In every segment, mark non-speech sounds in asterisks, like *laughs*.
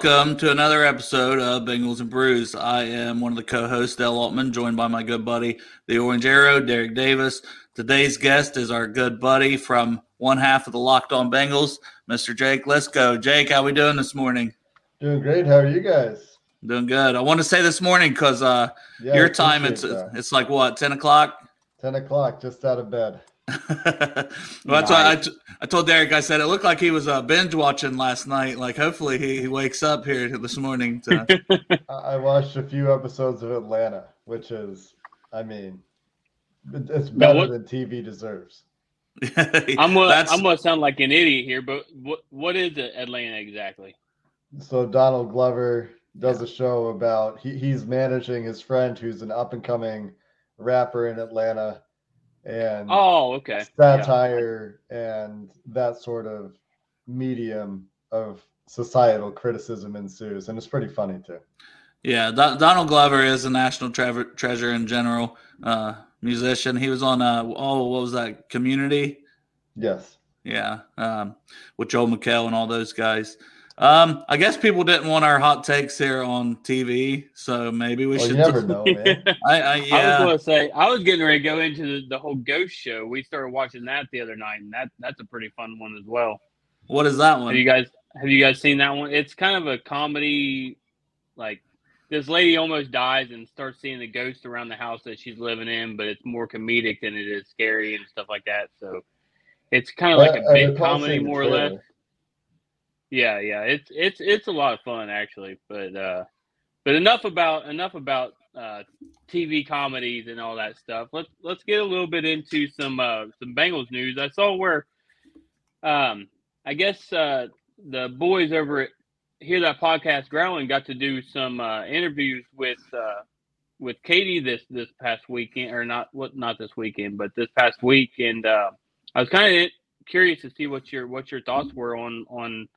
Welcome to another episode of Bengals and Brews. I am one of the co-hosts, Dale Altman, joined by my good buddy, the Orange Arrow, Derek Davis. Today's guest is our good buddy from one half of the Locked On Bengals, Mr. Jake. Let's go, Jake. How are we doing this morning? Doing great. How are you guys? Doing good. I want to say this morning because uh, Yeah, your time it's that. it's like what ten o'clock. 10 o'clock, just out of bed. *laughs* well, that's why I, t- I told Derek. I said it looked like he was uh, binge watching last night. Like hopefully he, he wakes up here this morning. To, *laughs* I I watched a few episodes of Atlanta, which is, I mean, it's better what- than TV deserves. *laughs* I'm gonna I'm gonna sound like an idiot here, but what what is Atlanta exactly? So Donald Glover does a show about he, he's managing his friend who's an up and coming rapper in Atlanta and Oh, okay. Yeah. satire and that sort of medium of societal criticism ensues and it's pretty funny too. Yeah, Don- Donald Glover is a national tre- treasure in general. Uh, musician. He was on uh, oh, what was that? Community. Yes. Yeah, um, with Joel McHale and all those guys. Um, I guess people didn't want our hot takes here on TV, so maybe we Well, should. you never know, man. *laughs* I, I, I was gonna say I was getting ready to go into the, the whole ghost show. We started watching that the other night, and that that's a pretty fun one as well. what is that one? Have you guys have you guys seen that one? It's kind of a comedy, like this lady almost dies and starts seeing the ghosts around the house that she's living in, but it's more comedic than it is scary and stuff like that. So it's kind of like a big comedy, seeing more or less. Yeah, yeah, it's it's it's a lot of fun actually, but uh, but enough about enough about uh, TV comedies and all that stuff. Let's let's get a little bit into some uh, some Bengals news. I saw where, um, I guess uh, the boys over at Hear That Podcast Growling got to do some uh, interviews with uh, with Katie this this past weekend, or not what not this weekend, but this past week, and uh, I was kind of curious to see what your what your thoughts were on on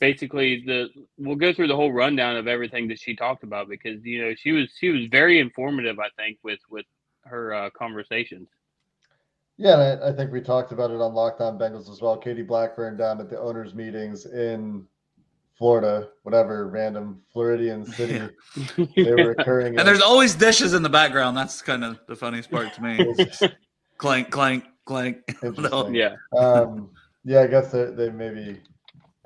basically the we'll go through the whole rundown of everything that she talked about because you know she was she was very informative I think with with her uh, conversations. Yeah, and I, I think we talked about it on Locked On Bengals as well. Katie Blackburn down at the owners' meetings in Florida, whatever random Floridian city *laughs* they were occurring. in. and there's always dishes in the background. That's kind of the funniest part to me. clank, clank, clank. Interesting. *laughs* Yeah, um, yeah, I guess they, they maybe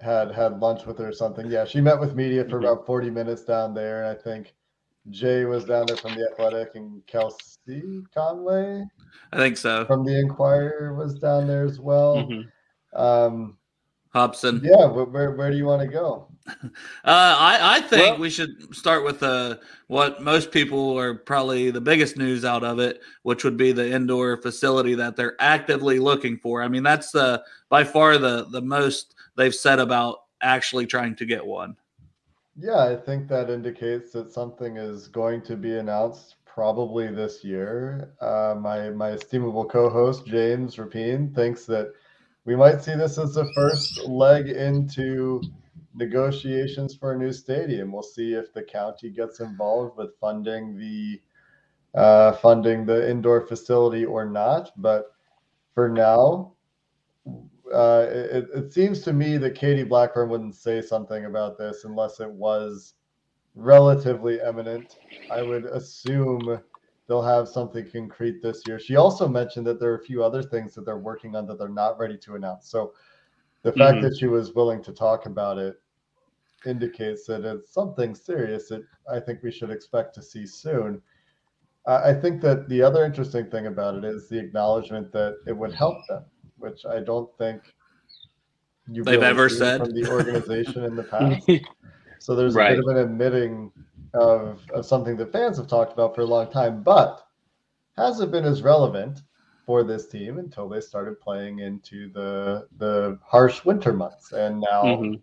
had had lunch with her or something. Yeah, she met with media for Mhm. about 40 minutes down there. And I think Jay was down there from the Athletic and Kelsey Conway I think so. from the Enquirer was down there as well. Mhm. Um, Hobson. yeah, where, where do you want to go? *laughs* Uh, I, I think Well- we should start with uh, what most people are probably the biggest news out of it, which would be the indoor facility that they're actively looking for. I mean, that's uh, by far the the most they've said about actually trying to get one. Yeah, I think that indicates that something is going to be announced probably this year. Uh, my my estimable co-host James Rapien thinks that we might see this as the first leg into negotiations for a new stadium. We'll see if the county gets involved with funding the uh, funding the indoor facility or not. But for now, uh, it, it seems to me that Katie Blackburn wouldn't say something about this unless it was relatively eminent. I would assume they'll have something concrete this year. She also mentioned that there are a few other things that they're working on that they're not ready to announce. So the fact Mhm. that she was willing to talk about it indicates that it's something serious that I think we should expect to see soon. I think that the other interesting thing about it is the acknowledgement that it would help them, which I don't think you've They've really ever seen said. from the organization in the *laughs* past. So there's a bit of an admitting of, of something that fans have talked about for a long time, but hasn't been as relevant for this team until they started playing into the the harsh winter months. And now Mhm.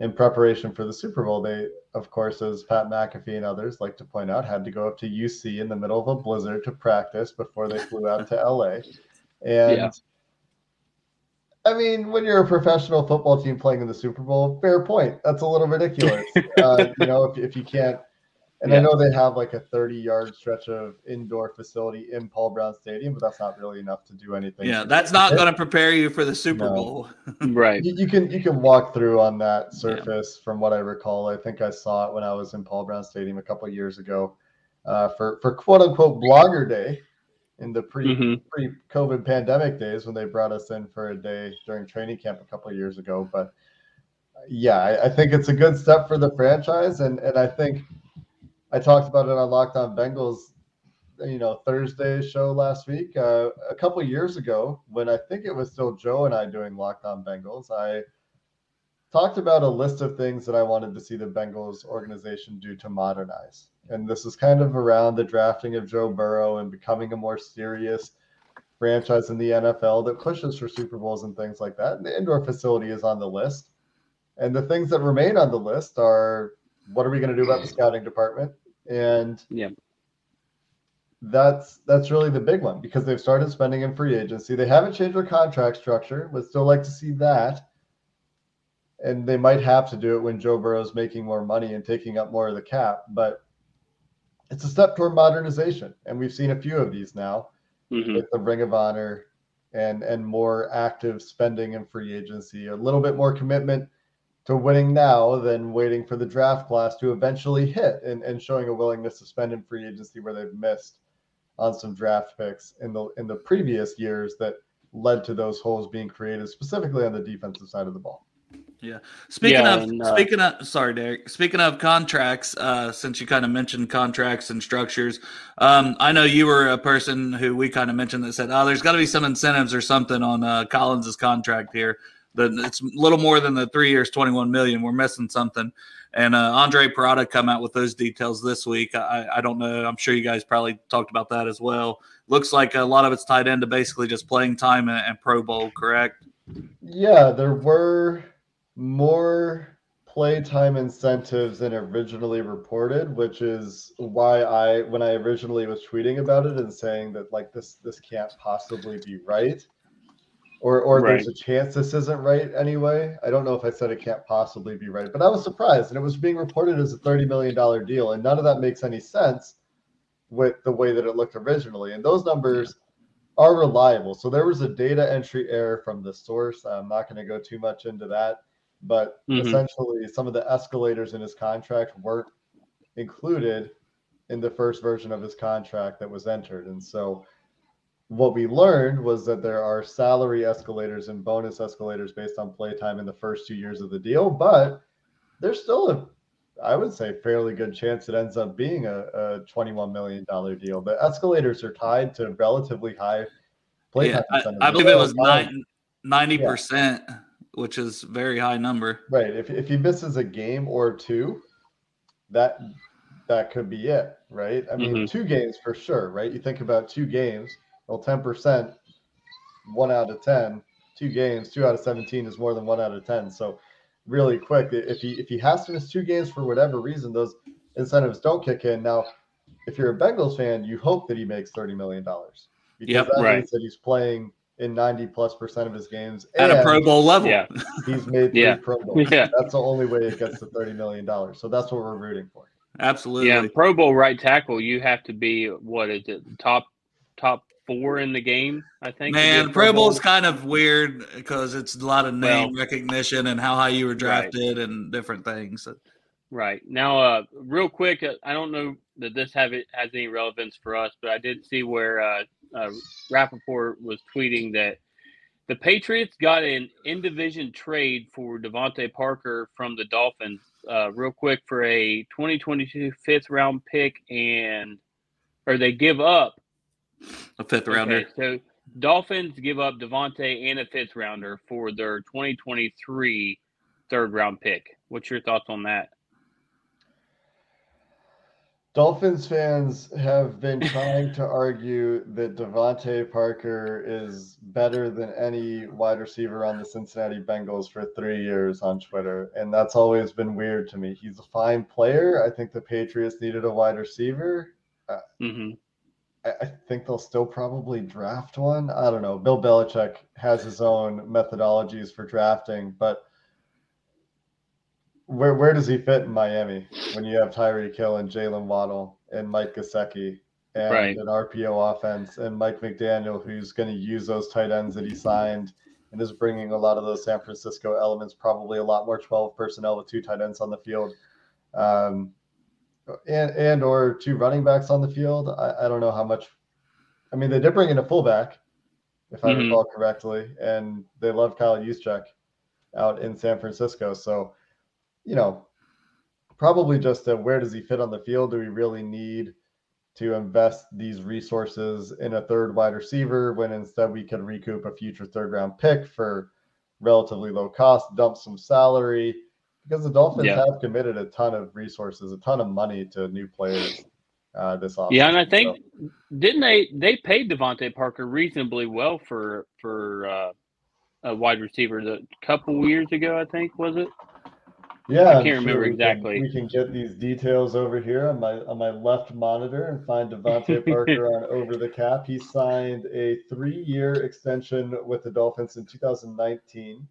in preparation for the Super Bowl, they of course, as Pat McAfee and others like to point out, had to go up to UC in the middle of a blizzard to practice before they flew out to LA. And Yeah. I mean, when you're a professional football team playing in the Super Bowl, fair point. That's a little ridiculous. *laughs* uh, you know, if, if you can't, and I know they have like a 30 yard stretch of indoor facility in Paul Brown Stadium, but that's not really enough to do anything. Yeah, that's not *laughs* going to prepare you for the Super No. Bowl. *laughs* Right. You, you can you can walk through on that surface from what I recall. I think I saw it when I was in Paul Brown Stadium a couple years ago uh, for for quote unquote blogger day in the pre Mhm. pre COVID pandemic days when they brought us in for a day during training camp a couple of years ago. But yeah, I, I think it's a good step for the franchise, and and I think I talked about it on Locked On Bengals, you know, Thursday show last week. Uh, a couple of years ago, when I think it was still Joe and I doing Locked On Bengals, I talked about a list of things that I wanted to see the Bengals organization do to modernize. And this is kind of around the drafting of Joe Burrow and becoming a more serious franchise in the NFL that pushes for Super Bowls and things like that. And the indoor facility is on the list. And the things that remain on the list are what are we going to do about the scouting department? And Yeah. that's that's really the big one because they've started spending in free agency. They haven't changed their contract structure. Would still like to see that. And they might have to do it when Joe Burrow's making more money and taking up more of the cap, but it's a step toward modernization. And we've seen a few of these now Mhm. with the Ring of Honor and and more active spending in free agency, a little bit more commitment to winning now than waiting for the draft class to eventually hit and, and showing a willingness to spend in free agency where they've missed on some draft picks in the in the previous years that led to those holes being created specifically on the defensive side of the ball. Speaking Yeah, of and, uh, speaking of sorry, Derek. Speaking of contracts, uh, since you kind of mentioned contracts and structures, um, I know you were a person who we kind of mentioned that said, "Oh, there's got to be some incentives or something on uh, Collins's contract here. That it's a little more than the three years, 21 million. We're missing something." And uh, Andre Parada come out with those details this week. I, I don't know. I'm sure you guys probably talked about that as well. Looks like a lot of it's tied into basically just playing time and, and Pro Bowl, correct? Yeah, there were more playtime incentives than originally reported, which is why I when I originally was tweeting about it and saying that like this this can't possibly be right. Or or there's a chance this isn't right anyway. I don't know if I said it can't possibly be right, but I was surprised and it was being reported as a $30 million deal, and none of that makes any sense with the way that it looked originally. And those numbers are reliable. So there was a data entry error from the source. I'm not going to go too much into that, but Mhm. essentially some of the escalators in his contract weren't included in the first version of his contract that was entered. And so what we learned was that there are salary escalators and bonus escalators based on playtime in the first two years of the deal, but there's still a I would say fairly good chance it ends up being a, a $21 million deal. The escalators are tied to relatively high playtime Yeah, I. I believe it was Tied- ninety percent, which is a very high number. Right. If, if he misses a game or two, that that could be it, right? I mean, Mhm. two games for sure, right? You think about two games, well, 10%, one out of 10, two games, two out of 17 is more than one out of 10. So really quick, if he if he has to miss two games for whatever reason, those incentives don't kick in. Now, if you're a Bengals fan, you hope that he makes $30 million. Because Yep, that right. means that he's playing in 90 plus percent of his games At a Pro Bowl level. Yeah. He's made three Yeah. Pro Bowls. *laughs* Yeah. That's the only way it gets to thirty million dollars. So that's what we're rooting for. Absolutely. Yeah, Pro Bowl right tackle, you have to be what is it, top top four in the game? I think. to Man, get Pro Bowl is kind of weird because it's a lot of name recognition and how high you were Right. drafted and different things. Right now, uh, real quick, uh, I don't know that this have it has any relevance for us, but I did see where uh, uh, Rapoport was tweeting that the Patriots got an in division trade for DeVante Parker from the Dolphins, uh, real quick for a 2022 fifth round pick, and or they give up a fifth rounder. Okay, so Dolphins give up DeVante and a fifth rounder for their 2023 third round pick. What's your thoughts on that? Dolphins fans have been trying to argue that DeVante Parker is better than any wide receiver on the Cincinnati Bengals for three years on Twitter. And that's always been weird to me. He's a fine player. I think the Patriots needed a wide receiver. Mm-hmm. I, I think they'll still probably draft one. I don't know. Bill Belichick has his own methodologies for drafting, but where where does he fit in Miami when you have Tyreek Hill and Jaylen Waddle and Mike Gesicki and right. an RPO offense and Mike McDaniel who's going to use those tight ends that he signed and is bringing a lot of those San Francisco elements, probably a lot more 12 personnel with two tight ends on the field. Um, and and or two running backs on the field. I, I don't know how much. I mean, they did bring in a fullback, if I mm-hmm. recall correctly, and they love Kyle Juszczyk out in San Francisco. So you know, probably just a, where does he fit on the field? Do we really need to invest these resources in a third wide receiver when instead we could recoup a future third round pick for relatively low cost, dump some salary? Because the Dolphins yeah. have committed a ton of resources, a ton of money to new players uh, this offseason. Yeah, and I think so. didn't they they paid DeVante Parker reasonably well for for uh, a wide receiver a couple years ago, I think was it? Yeah, I can't sure remember we exactly. Can, we can get these details over here on my on my left monitor and find DeVante *laughs* Parker on over the cap. He signed a three-year extension with the Dolphins in 2019,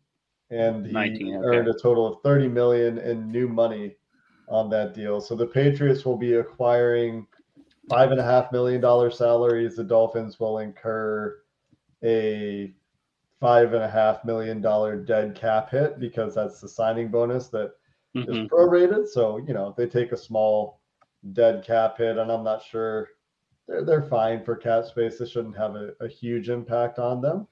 and he 19, okay. earned a total of 30 million in new money on that deal. So the Patriots will be acquiring five and a half million dollar salaries. The Dolphins will incur a five and a half million dollar dead cap hit because that's the signing bonus that mm-hmm. is prorated. So, you know, they take a small dead cap hit, and I'm not sure they're, they're fine for cap space. This shouldn't have a, a huge impact on them.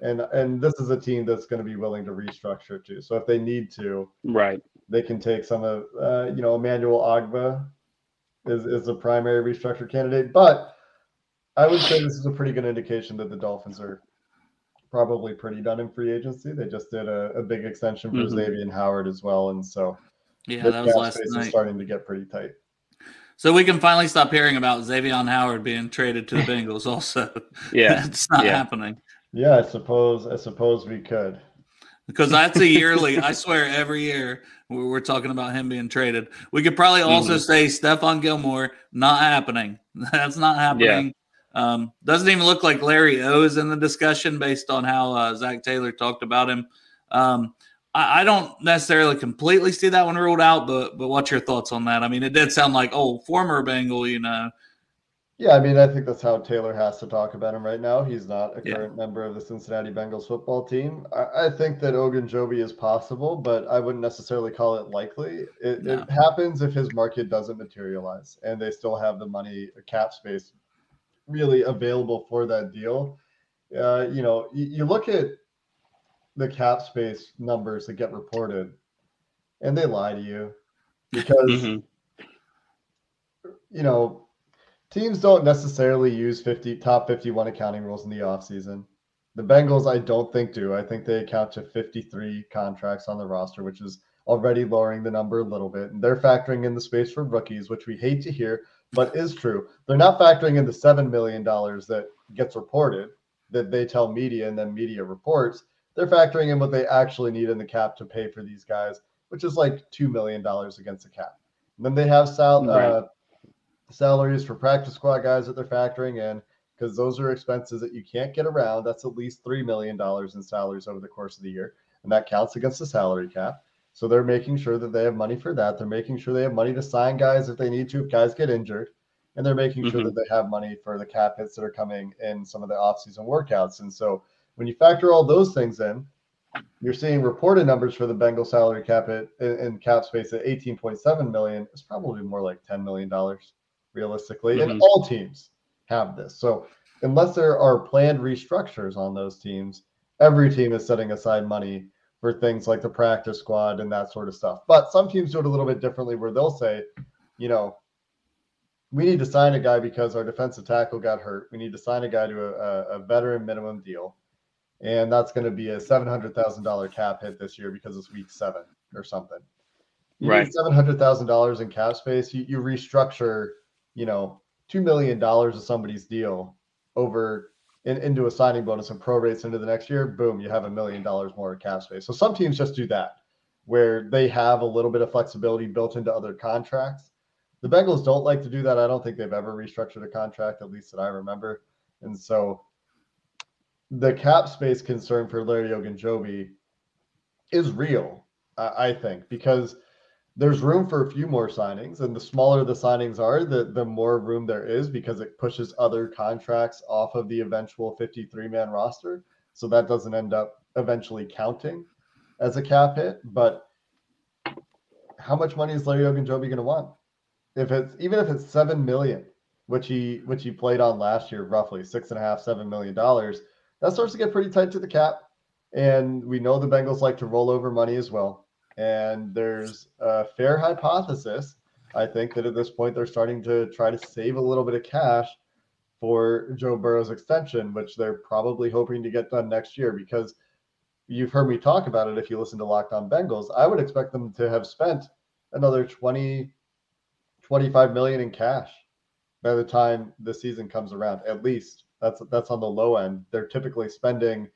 And and this is a team that's going to be willing to restructure too. So if they need to, right, they can take some of uh, you know Emmanuel Ogbah is is the primary restructure candidate. But I would say this is a pretty good indication that the Dolphins are probably pretty done in free agency. They just did a, a big extension for mm-hmm. Xavier and Howard as well, and so yeah, that was last night. starting to get pretty tight. So we can finally stop hearing about Xavier Howard being traded to the *laughs* Bengals. Also, yeah, *laughs* it's not yeah. happening. Yeah, I suppose. I suppose we could. Because that's a *laughs* yearly. I swear, every year we're talking about him being traded. We could probably also mm-hmm. say Stephon Gilmore not happening. That's not happening. Um, doesn't even look like Larry O is in the discussion based on how uh, Zac Taylor talked about him. Um, I, I, don't necessarily completely see that one ruled out, but but what's your thoughts on that? I mean, it did sound like oh, former Bengal, you know. Yeah, I mean, I think that's how Taylor has to talk about him right now. He's not a current yeah. member of the Cincinnati Bengals football team. I, I, think that Ogunjobi is possible, but I wouldn't necessarily call it likely. It, no. it happens if his market doesn't materialize and they still have the money, cap space really available for that deal. Uh, you know, you, you look at the cap space numbers that get reported, and they lie to you because mm-hmm. you know teams don't necessarily use 50 top 51 accounting rules in the offseason. The Bengals, I don't think do. I think they account to 53 contracts on the roster, which is already lowering the number a little bit. And they're factoring in the space for rookies, which we hate to hear but is true. They're not factoring in the $7 million that gets reported that they tell media and then media reports. They're factoring in what they actually need in the cap to pay for these guys, which is like $2 million against the cap. And then they have sal- right. uh, salaries for practice squad guys that they're factoring in because those are expenses that you can't get around. That's at least $3 million in salaries over the course of the year. And that counts against the salary cap. So they're making sure that they have money for that. They're making sure they have money to sign guys if they need to, if guys get injured. And they're making mm-hmm. sure that they have money for the cap hits that are coming in some of the offseason workouts. And so when you factor all those things in, you're seeing reported numbers for the Bengals salary cap at in cap space at 18.7 million. It's probably more like 10 million dollars realistically, mm-hmm. and all teams have this. So unless there are planned restructures on those teams, every team is setting aside money for things like the practice squad and that sort of stuff. But some teams do it a little bit differently, where they'll say, you know, we need to sign a guy because our defensive tackle got hurt. We need to sign a guy to a, a veteran minimum deal. And that's going to be a $700,000 cap hit this year because it's week seven or something. You right. $700,000 in cap space. You, you restructure, you know, $2 million of somebody's deal over in, into a signing bonus and prorates into the next year. Boom, you have a million dollars more in cap space. So some teams just do that where they have a little bit of flexibility built into other contracts the Bengals don't like to do that. I don't think they've ever restructured a contract, at least that I remember. And so the cap space concern for Larry Ogunjobi is real, I think, because there's room for a few more signings, and the smaller the signings are, the the more room there is because it pushes other contracts off of the eventual 53 man roster. So that doesn't end up eventually counting as a cap hit. But how much money is Larry Ogunjobi going to want? if it's even if it's seven million, which he which he played on last year, roughly six and a half, seven million dollars, that starts to get pretty tight to the cap. And we know the Bengals like to roll over money as well. And there's a fair hypothesis, I think, that at this point they're starting to try to save a little bit of cash for Joe Burrow's extension, which they're probably hoping to get done next year. Because you've heard me talk about it if you listen to Locked On Bengals. I would expect them to have spent another 20 25 million in cash by the time the season comes around at least. That's that's on the low end. They're typically spending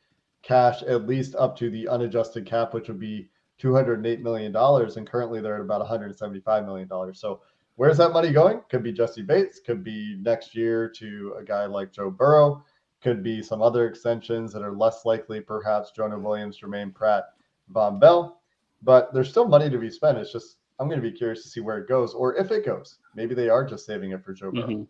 cash at least up to the unadjusted cap which would be 208 million dollars and currently they're at about 175 million dollars so where's that money going could be Jessie Bates could be next year to a guy like Joe Burrow could be some other extensions that are less likely perhaps Jonah Williams Germaine Pratt Vonn Bell but there's still money to be spent it's just I'm going to be curious to see where it goes or if it goes. Maybe they are just saving it for Joe Burrow. Mm-hmm.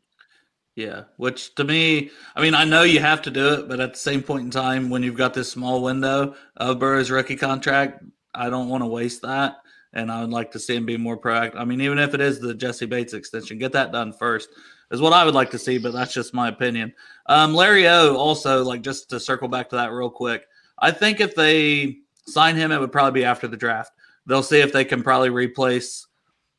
Yeah, which to me, I mean, I know you have to do it, but at the same point in time, when you've got this small window of Burrow's rookie contract, I don't want to waste that. And I would like to see him be more proactive. I mean, even if it is the Jessie Bates extension, get that done first, is what I would like to see, but that's just my opinion. Um, Larry O, also, like just to circle back to that real quick, I think if they sign him, it would probably be after the draft they'll see if they can probably replace,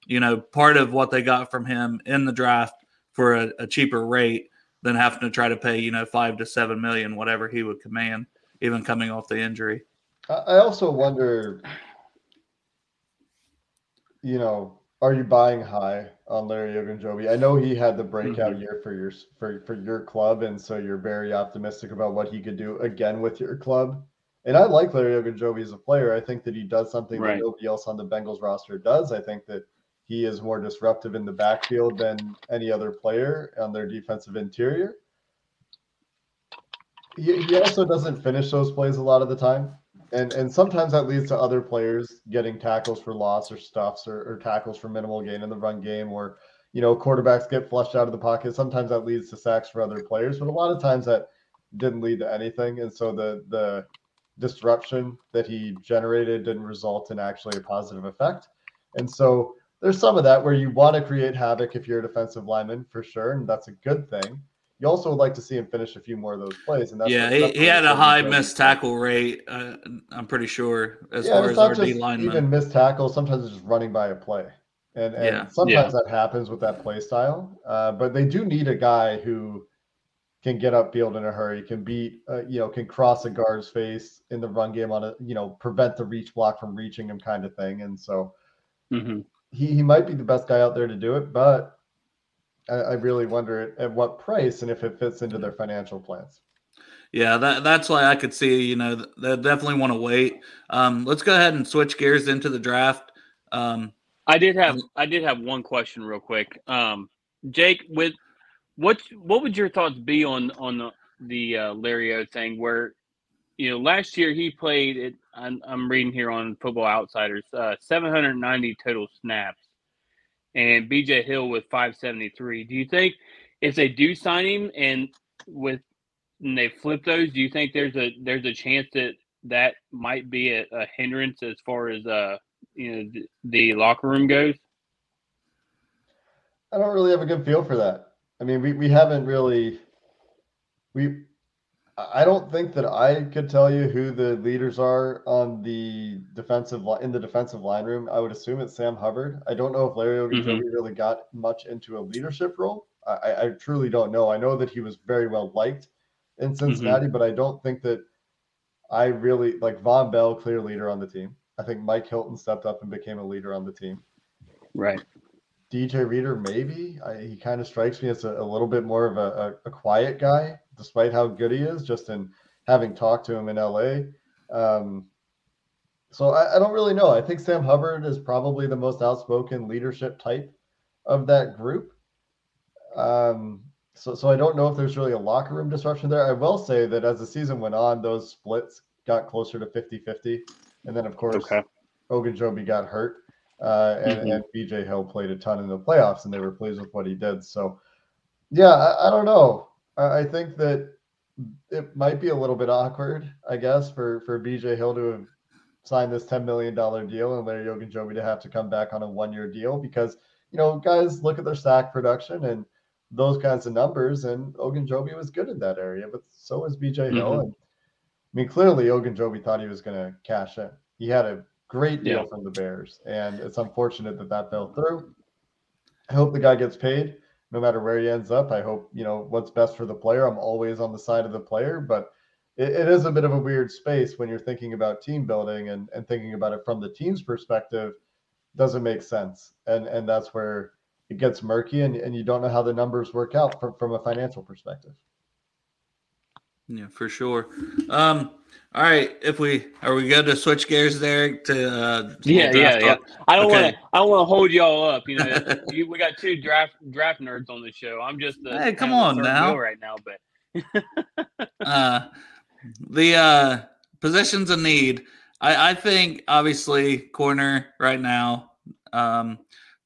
you know, part of what they got from him in the draft for a, a cheaper rate than having to try to pay, you know, five to seven million, whatever he would command, even coming off the injury. I also wonder, you know, are you buying high on Larry Ogunjobi? I know he had the breakout mm-hmm. year for your for, for your club, and so you're very optimistic about what he could do again with your club. And I like Larry Ogunjobi as a player. I think that he does something right. that nobody else on the Bengals roster does. I think that he is more disruptive in the backfield than any other player on their defensive interior. He, he also doesn't finish those plays a lot of the time. And and sometimes that leads to other players getting tackles for loss or stuffs or, or tackles for minimal gain in the run game or you know quarterbacks get flushed out of the pocket. Sometimes that leads to sacks for other players, but a lot of times that didn't lead to anything. And so the the disruption that he generated didn't result in actually a positive effect. And so there's some of that where you want to create havoc if you're a defensive lineman for sure, and that's a good thing. You also would like to see him finish a few more of those plays, and that's yeah, he, he had a high missed tackle rate. Uh, I'm pretty sure as yeah, far as our D lineman. Even missed tackle, sometimes it's just running by a play, and and yeah. sometimes yeah. that happens with that play style. Uh, but they do need a guy who can get upfield in a hurry, can beat, uh, you know, can cross a guard's face in the run game on a, you know, prevent the reach block from reaching him kind of thing. And so mm-hmm. he, he might be the best guy out there to do it, but I, I really wonder at, what price and if it fits into their financial plans. Yeah, that, that's why I could see, you know, they definitely want to wait. Um, let's go ahead and switch gears into the draft. Um, I did have I did have one question real quick. Um, Jake, with what what would your thoughts be on on the, the uh, Larry O thing? Where you know last year he played it. I'm, I'm reading here on Football Outsiders, uh, 790 total snaps, and BJ Hill with 573. Do you think if they do sign him and with and they flip those, do you think there's a there's a chance that that might be a, a hindrance as far as uh you know the, the locker room goes? I don't really have a good feel for that. I mean, we, we haven't really we I don't think that I could tell you who the leaders are on the defensive line in the defensive line room. I would assume it's Sam Hubbard. I don't know if Larry Ogunjobi mm-hmm. really got much into a leadership role. I, I, truly don't know. I know that he was very well liked in Cincinnati, mm-hmm. but I don't think that I really like Vonn Bell, clear leader on the team. I think Mike Hilton stepped up and became a leader on the team. Right. DJ Reader, maybe. I, he kind of strikes me as a, a little bit more of a, a, a, quiet guy, despite how good he is, just in having talked to him in LA. Um, so I, I, don't really know. I think Sam Hubbard is probably the most outspoken leadership type of that group. Um, so, so I don't know if there's really a locker room disruption there. I will say that as the season went on, those splits got closer to 50 50. And then, of course, okay. Ogunjobi got hurt. Uh, and, mm-hmm. and BJ Hill played a ton in the playoffs, and they were pleased with what he did. So, yeah, I, I don't know. I, think that it might be a little bit awkward, I guess, for for BJ Hill to have signed this ten million dollar deal and Larry Ogunjobi to have to come back on a one year deal because you know guys look at their sack production and those kinds of numbers, and Ogunjobi was good in that area, but so was BJ mm-hmm. Hill. And I mean, clearly Ogunjobi thought he was going to cash in. He had a Great deal yeah. from the Bears, and it's unfortunate that that fell through. I hope the guy gets paid, no matter where he ends up. I hope you know what's best for the player. I'm always on the side of the player, but it, it is a bit of a weird space when you're thinking about team building and, and thinking about it from the team's perspective. Doesn't make sense, and and that's where it gets murky, and, and you don't know how the numbers work out from, from a financial perspective. Yeah, for sure. Um, all right, if we are we good to switch gears there to uh, yeah, yeah, yeah. I don't okay. want to I don't want to hold y'all up. You know, *laughs* you, we got two draft draft nerds on the show. I'm just the, hey, come on now right now, but *laughs* uh, the uh, positions of need. I, I think obviously corner right now, um,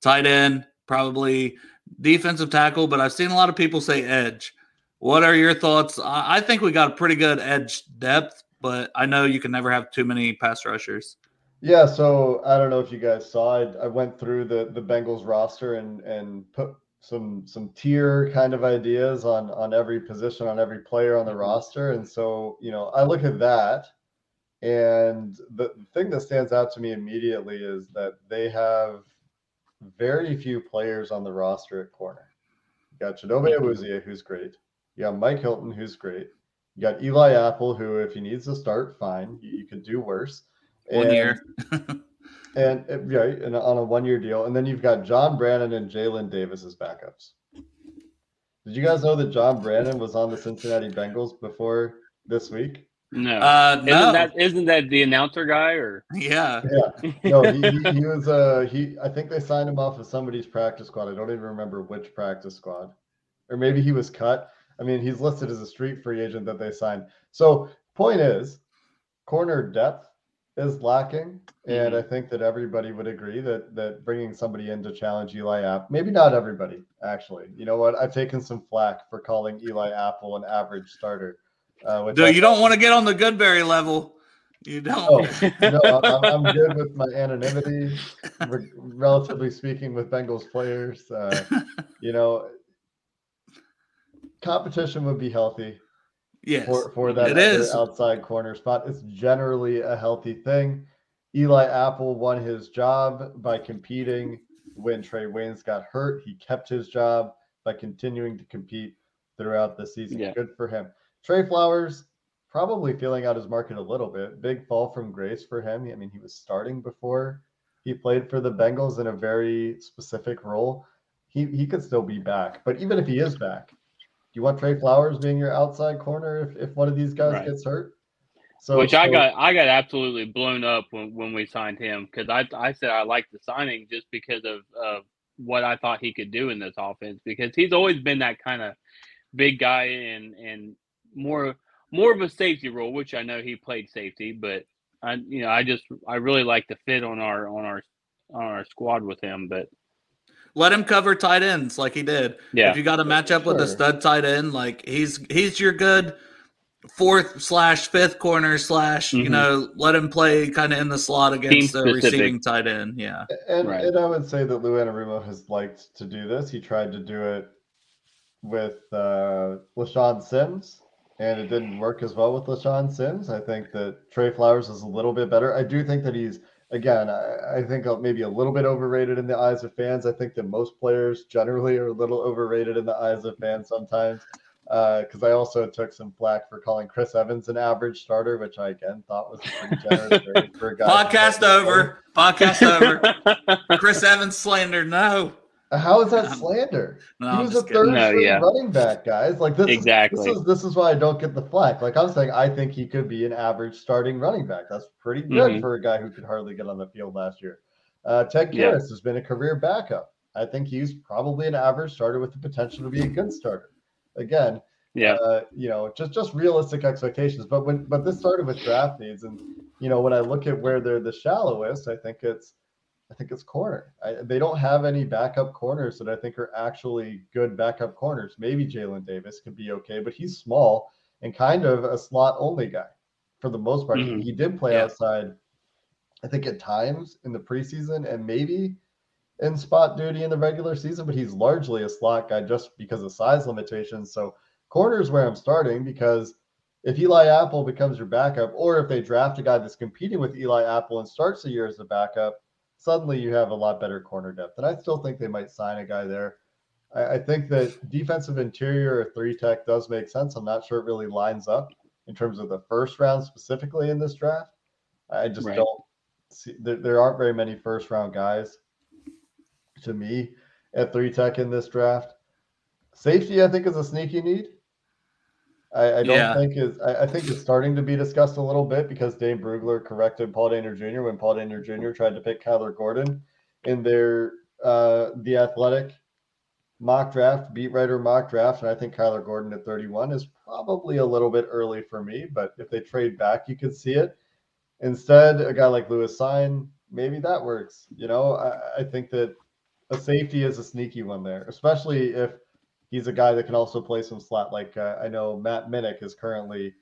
tight end probably defensive tackle, but I've seen a lot of people say edge. What are your thoughts? I think we got a pretty good edge depth, but I know you can never have too many pass rushers. Yeah, so I don't know if you guys saw. I, I went through the the Bengals roster and and put some some tier kind of ideas on on every position on every player on the mm-hmm. roster, and so you know I look at that, and the thing that stands out to me immediately is that they have very few players on the roster at corner. You got Chidobe mm-hmm. Awuzie, who's great. You got Mike Hilton, who's great. You got Eli Apple, who, if he needs to start, fine. You, you could do worse. One and, year. and right, and on a one-year deal, and then you've got John Brandon and Jalen Davis as backups. Did you guys know that John Brandon was on the Cincinnati Bengals before this week? No, uh, no. Isn't that isn't that the announcer guy or? Yeah, yeah. No, he, he, *laughs* he was. Uh, he. I think they signed him off of somebody's practice squad. I don't even remember which practice squad, or maybe he was cut. I mean, he's listed as a street free agent that they signed. So, point is, corner depth is lacking, and mm-hmm. I think that everybody would agree that that bringing somebody in to challenge Eli Apple, maybe not everybody, actually. You know what? I've taken some flack for calling Eli Apple an average starter. Uh, Dude, you don't want to get on the Goodberry level. You don't. Oh, no, I'm, I'm, good with my anonymity, re- relatively speaking, with Bengals players. Uh, *laughs* you know, competition would be healthy. Yes, for, for that it is. outside corner spot. It's generally a healthy thing. Eli Apple won his job by competing when Trae Waynes got hurt. He kept his job by continuing to compete throughout the season. Yeah. Good for him. Tre Flowers probably feeling out his market a little bit. Big fall from grace for him. I mean, he was starting before he played for the Bengals in a very specific role. He he could still be back, but even if he is back, you want Tre Flowers being your outside corner if, if one of these guys right. gets hurt? So, Which so, I got I got absolutely blown up when, when we signed him because I I said I liked the signing just because of, of what I thought he could do in this offense because he's always been that kind of big guy and and more more of a safety role, which I know he played safety, but I you know I just I really like the fit on our on our on our squad with him, but let him cover tight ends like he did. Yeah. If you got to match up sure. with a stud tight end, like he's he's your good fourth slash fifth corner slash you Mhm. know let him play kind of in the slot against the receiving tight end. Yeah, And, Right. and I would say that Lou Anarumo has liked to do this. He tried to do it with uh, LeShaun Sims, and it didn't work as well with LeShaun Sims. I think that Tre Flowers is a little bit better. I do think that he's, again, I, I think maybe a little bit overrated in the eyes of fans. I think that most players generally are a little overrated in the eyes of fans sometimes. Uh, because I also took some flack for calling Chris Evans an average starter, which I again thought was a pretty generous *laughs* grade for a guy. podcast over. Podcast over. *laughs* Chris Evans slander. No, How is that Um, slander? no, he was a third No, string yeah. running back, guys. Like this Exactly. Is, this is this is why I don't get the flack. Like I'm saying, I think he could be an average starting running back. That's pretty good Mhm. for a guy who could hardly get on the field last year. Uh, Ted Yeah. Has been a career backup. I think he's probably an average starter with the potential to be a good starter. Again, yeah. uh, you know, just just realistic expectations. But when but this started with draft needs, and you know, when I look at where they're the shallowest, I think it's I think it's corner. I, they don't have any backup corners that I think are actually good backup corners. Maybe Jalen Davis could be okay, but he's small and kind of a slot only guy for the most part. He- Mhm. He, did play Yeah. outside, I think at times in the preseason and maybe in spot duty in the regular season, but he's largely a slot guy just because of size limitations. So corner is where I'm starting because if Eli Apple becomes your backup, or if they draft a guy that's competing with Eli Apple and starts the year as a backup, suddenly you have a lot better corner depth. And I still think they might sign a guy there. I, I think that defensive interior or three tech does make sense. I'm not sure it really lines up in terms of the first round specifically in this draft. I just Right. don't see there, there aren't very many first round guys to me at three tech in this draft. Safety, I think, is a sneaky need. I, I don't Yeah. think is I, I think it's starting to be discussed a little bit because Dane Brugler corrected Paul Dehner Jr. when Paul Dehner Jr. tried to pick Kyler Gordon in their uh the athletic mock draft, beat writer mock draft, and I think Kyler Gordon at 31 is probably a little bit early for me, but if they trade back, you could see it. Instead, a guy like Lewis Cine, maybe that works. You know, I, I think that a safety is a sneaky one there, especially if he's a guy that can also play some slot. Like uh, I know Matt Minich is currently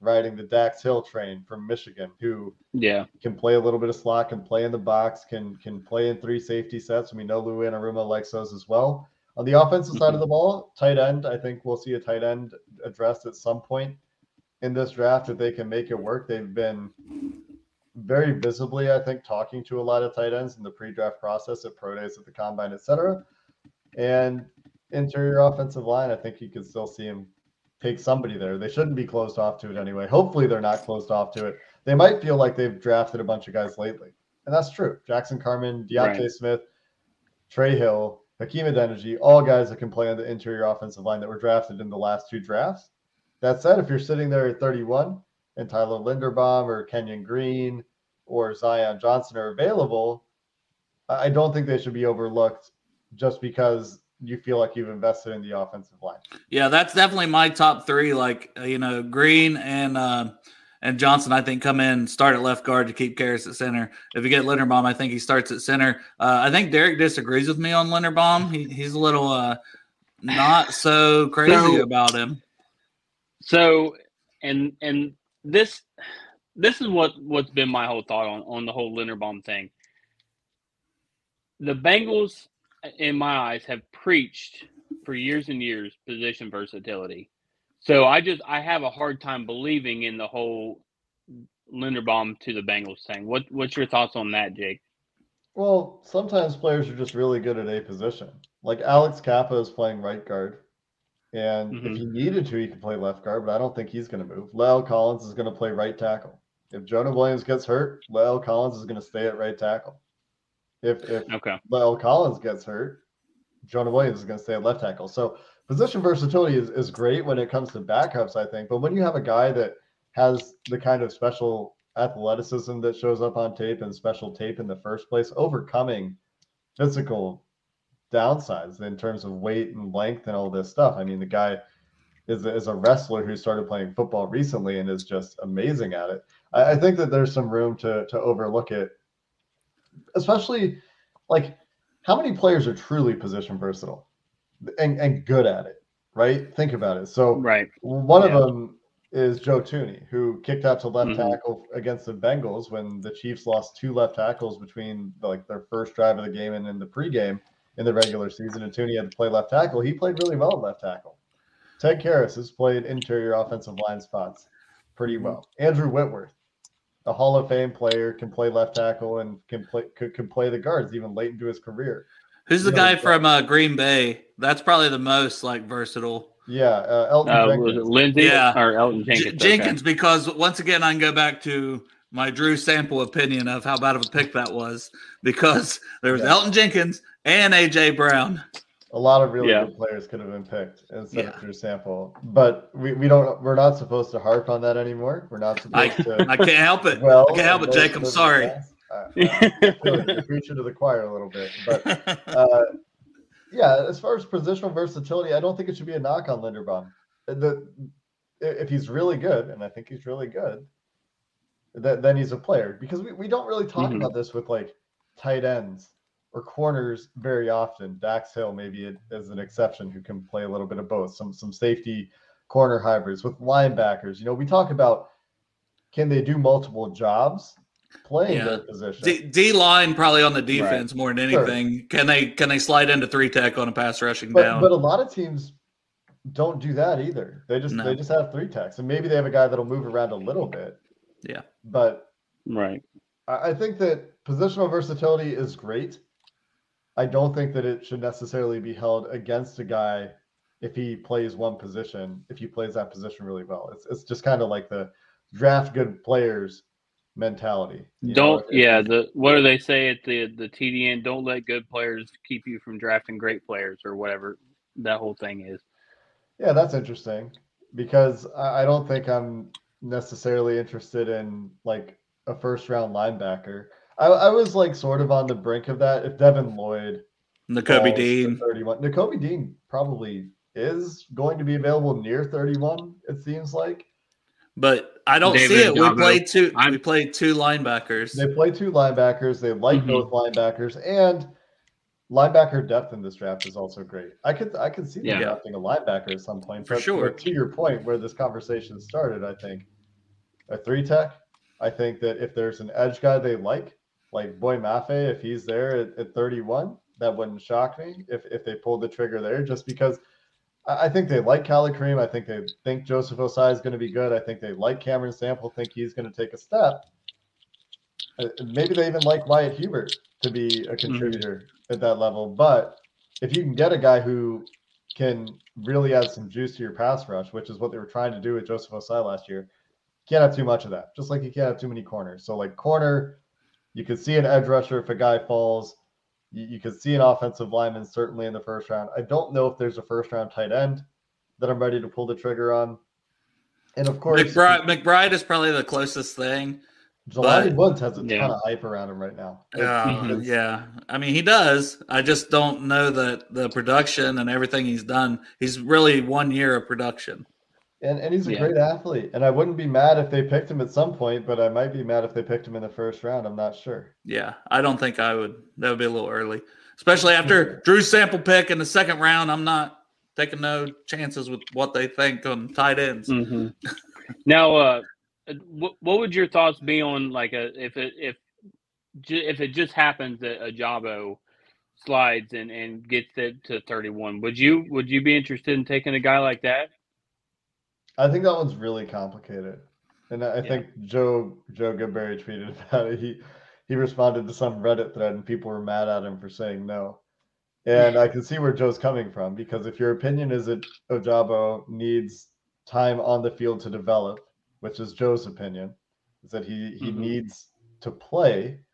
riding the Dax Hill train from Michigan, who Yeah. can play a little bit of slot, can play in the box, can can play in three safety sets. We know Lou Anarumo likes those as well. On the offensive side of the ball, tight end, I think we'll see a tight end addressed at some point in this draft if they can make it work. They've been very visibly, I think, talking to a lot of tight ends in the pre-draft process at pro days at the combine, etc. And interior offensive line, I think you could still see him take somebody there. They shouldn't be closed off to it anyway. Hopefully, they're not closed off to it. They might feel like they've drafted a bunch of guys lately, and that's true. Jackson Carman, D'Ante Right. Smith, Trey Hill, Hakeem Adeniji, all guys that can play on the interior offensive line that were drafted in the last two drafts. That said, if you're sitting there at 31 and Tyler Linderbaum or Kenyon Green or Zion Johnson are available, I I don't think they should be overlooked just because you feel like you've invested in the offensive line. Yeah, that's definitely my top three. Like uh, you know, Green and uh, and Johnson, I think come in start at left guard to keep Karras at center. If you get Linderbaum, I think he starts at center. Uh, I think Derek disagrees with me on Linderbaum. He, he's a little uh, not so crazy So- about him. So, and and this this is what what's been my whole thought on on the whole Linderbaum thing. The Bengals, in my eyes, have preached for years and years position versatility. So I just I have a hard time believing in the whole Linderbaum to the Bengals thing. What what's your thoughts on that, Jake? Well, sometimes players are just really good at a position. Like Alex Cappa is playing right guard. And Mhm. if he needed to, he could play left guard, but I don't think he's going to move. La'el Collins is going to play right tackle. If Jonah Williams gets hurt, La'el Collins is going to stay at right tackle. If if Okay. La'el Collins gets hurt, Jonah Williams is going to stay at left tackle. So position versatility is, is great when it comes to backups, I think. But when you have a guy that has the kind of special athleticism that shows up on tape and special tape in the first place, overcoming physical downsides in terms of weight and length and all this stuff. I mean, the guy is, is a wrestler who started playing football recently and is just amazing at it. I, I think that there's some room to to overlook it, especially like how many players are truly position versatile and, and good at it, right? Think about it. So Right. one Yeah. of them is Joe Thuney, who kicked out to left Mhm. tackle against the Bengals when the Chiefs lost two left tackles between like their first drive of the game and in the pregame in the regular season. And Tooney had to play left tackle. He played really well at left tackle. Ted Karras has played interior offensive line spots pretty well. Andrew Whitworth, a Hall of Fame player, can play left tackle and can play could, can play the guards even late into his career. Who's the Yeah, guy yeah. from uh, Green Bay? That's probably the most like versatile. Yeah, uh, Elgton Uh, was Jenkins. it Lindsay Yeah. or Elgton J- Jenkins? Okay. Jenkins, because once again, I can go back to my Drew Sample opinion of how bad of a pick that was because there was Yeah. Elgton Jenkins and AJ Brown. A lot of really Yeah. good players could have been picked instead Yeah. of Drew Sample, but we, we don't we're not supposed to harp on that anymore. We're not I, supposed to. I can't help it. well, I can't help it, Jake. I'm sorry. guys, *laughs* uh, like preaching to the choir a little bit, but *laughs* uh, yeah, as far as positional versatility, I don't think it should be a knock on Linderbaum. The if he's really good, and I think he's really good, that then he's a player because we, we don't really talk Mhm. about this with like tight ends or corners very often. Dax Hill maybe it is an exception who can play a little bit of both. Some some safety corner hybrids with linebackers. You know, we talk about can they do multiple jobs playing Yeah. their position. D, D line probably on the defense more than Sure. anything. Can they can they slide into three tech on a pass rushing but down? but a lot of teams don't do that either. They just No. they just have three techs, and maybe they have a guy that'll move around a little bit. Yeah. But right. I, I think that positional versatility is great. I don't think that it should necessarily be held against a guy if he plays one position, if he plays that position really well. It's it's just kind of like the draft good players mentality. Don't if- yeah. The what do they say at the the TDN? Don't let good players keep you from drafting great players or whatever that whole thing is. Yeah, that's interesting because I I don't think I'm necessarily interested in like a first round linebacker. I, I was like sort of on the brink of that. If Devin Lloyd, Nakobe falls Dean. 31, Nakobe Dean probably is going to be available near 31. It seems like But I don't see David it. We played two. I'm- we played two linebackers. they play two linebackers. They like Mhm. both linebackers and linebacker depth in this draft is also great. I could I could see them Yeah. drafting a linebacker at some point. For but- sure. but to your point, where this conversation started, I think a three tech. I think that if there's an edge guy they like, like Boye Mafe, if he's there at, at 31, that wouldn't shock me if if they pulled the trigger there, just because. I think they like Khalid Kareem. I think they think Joseph Ossai is going to be good. I think they like Cameron Sample, think he's going to take a step. Uh, Maybe they even like Wyatt Hubert to be a contributor at that level. But if you can get a guy who can really add some juice to your pass rush, which is what they were trying to do with Joseph Ossai last year, can't have too much of that. Just like you can't have too many corners. So like corner, you could see an edge rusher if a guy falls. You, you could see an offensive lineman certainly in the first round. I don't know if there's a first round tight end that I'm ready to pull the trigger on. And of course, McBride, McBride is probably the closest thing. Jelani but- Woods has a ton of hype around him right now. It- Uh, yeah, I mean he does. I just don't know that the production and everything he's done. He's really one year of production. And, and he's a Yeah. great athlete. And I wouldn't be mad if they picked him at some point, but I might be mad if they picked him in the first round. I'm not sure. Yeah, I don't think I would. That would be a little early, especially after Drew's sample pick in the second round. I'm not taking no chances with what they think on tight ends. hmm now, uh, what, what would your thoughts be on like a if it if if it just happens that Ojabo slides and and gets it to 31? Would you would you be interested in taking a guy like that? I think that one's really complicated. And I Yeah. think Joe Joe Goodberry tweeted *laughs* about it. He he responded to some Reddit thread and people were mad at him for saying no. And I can see where Joe's coming from because if your opinion is that Ojabo needs time on the field to develop, which is Joe's opinion, is that he he Mhm. needs to play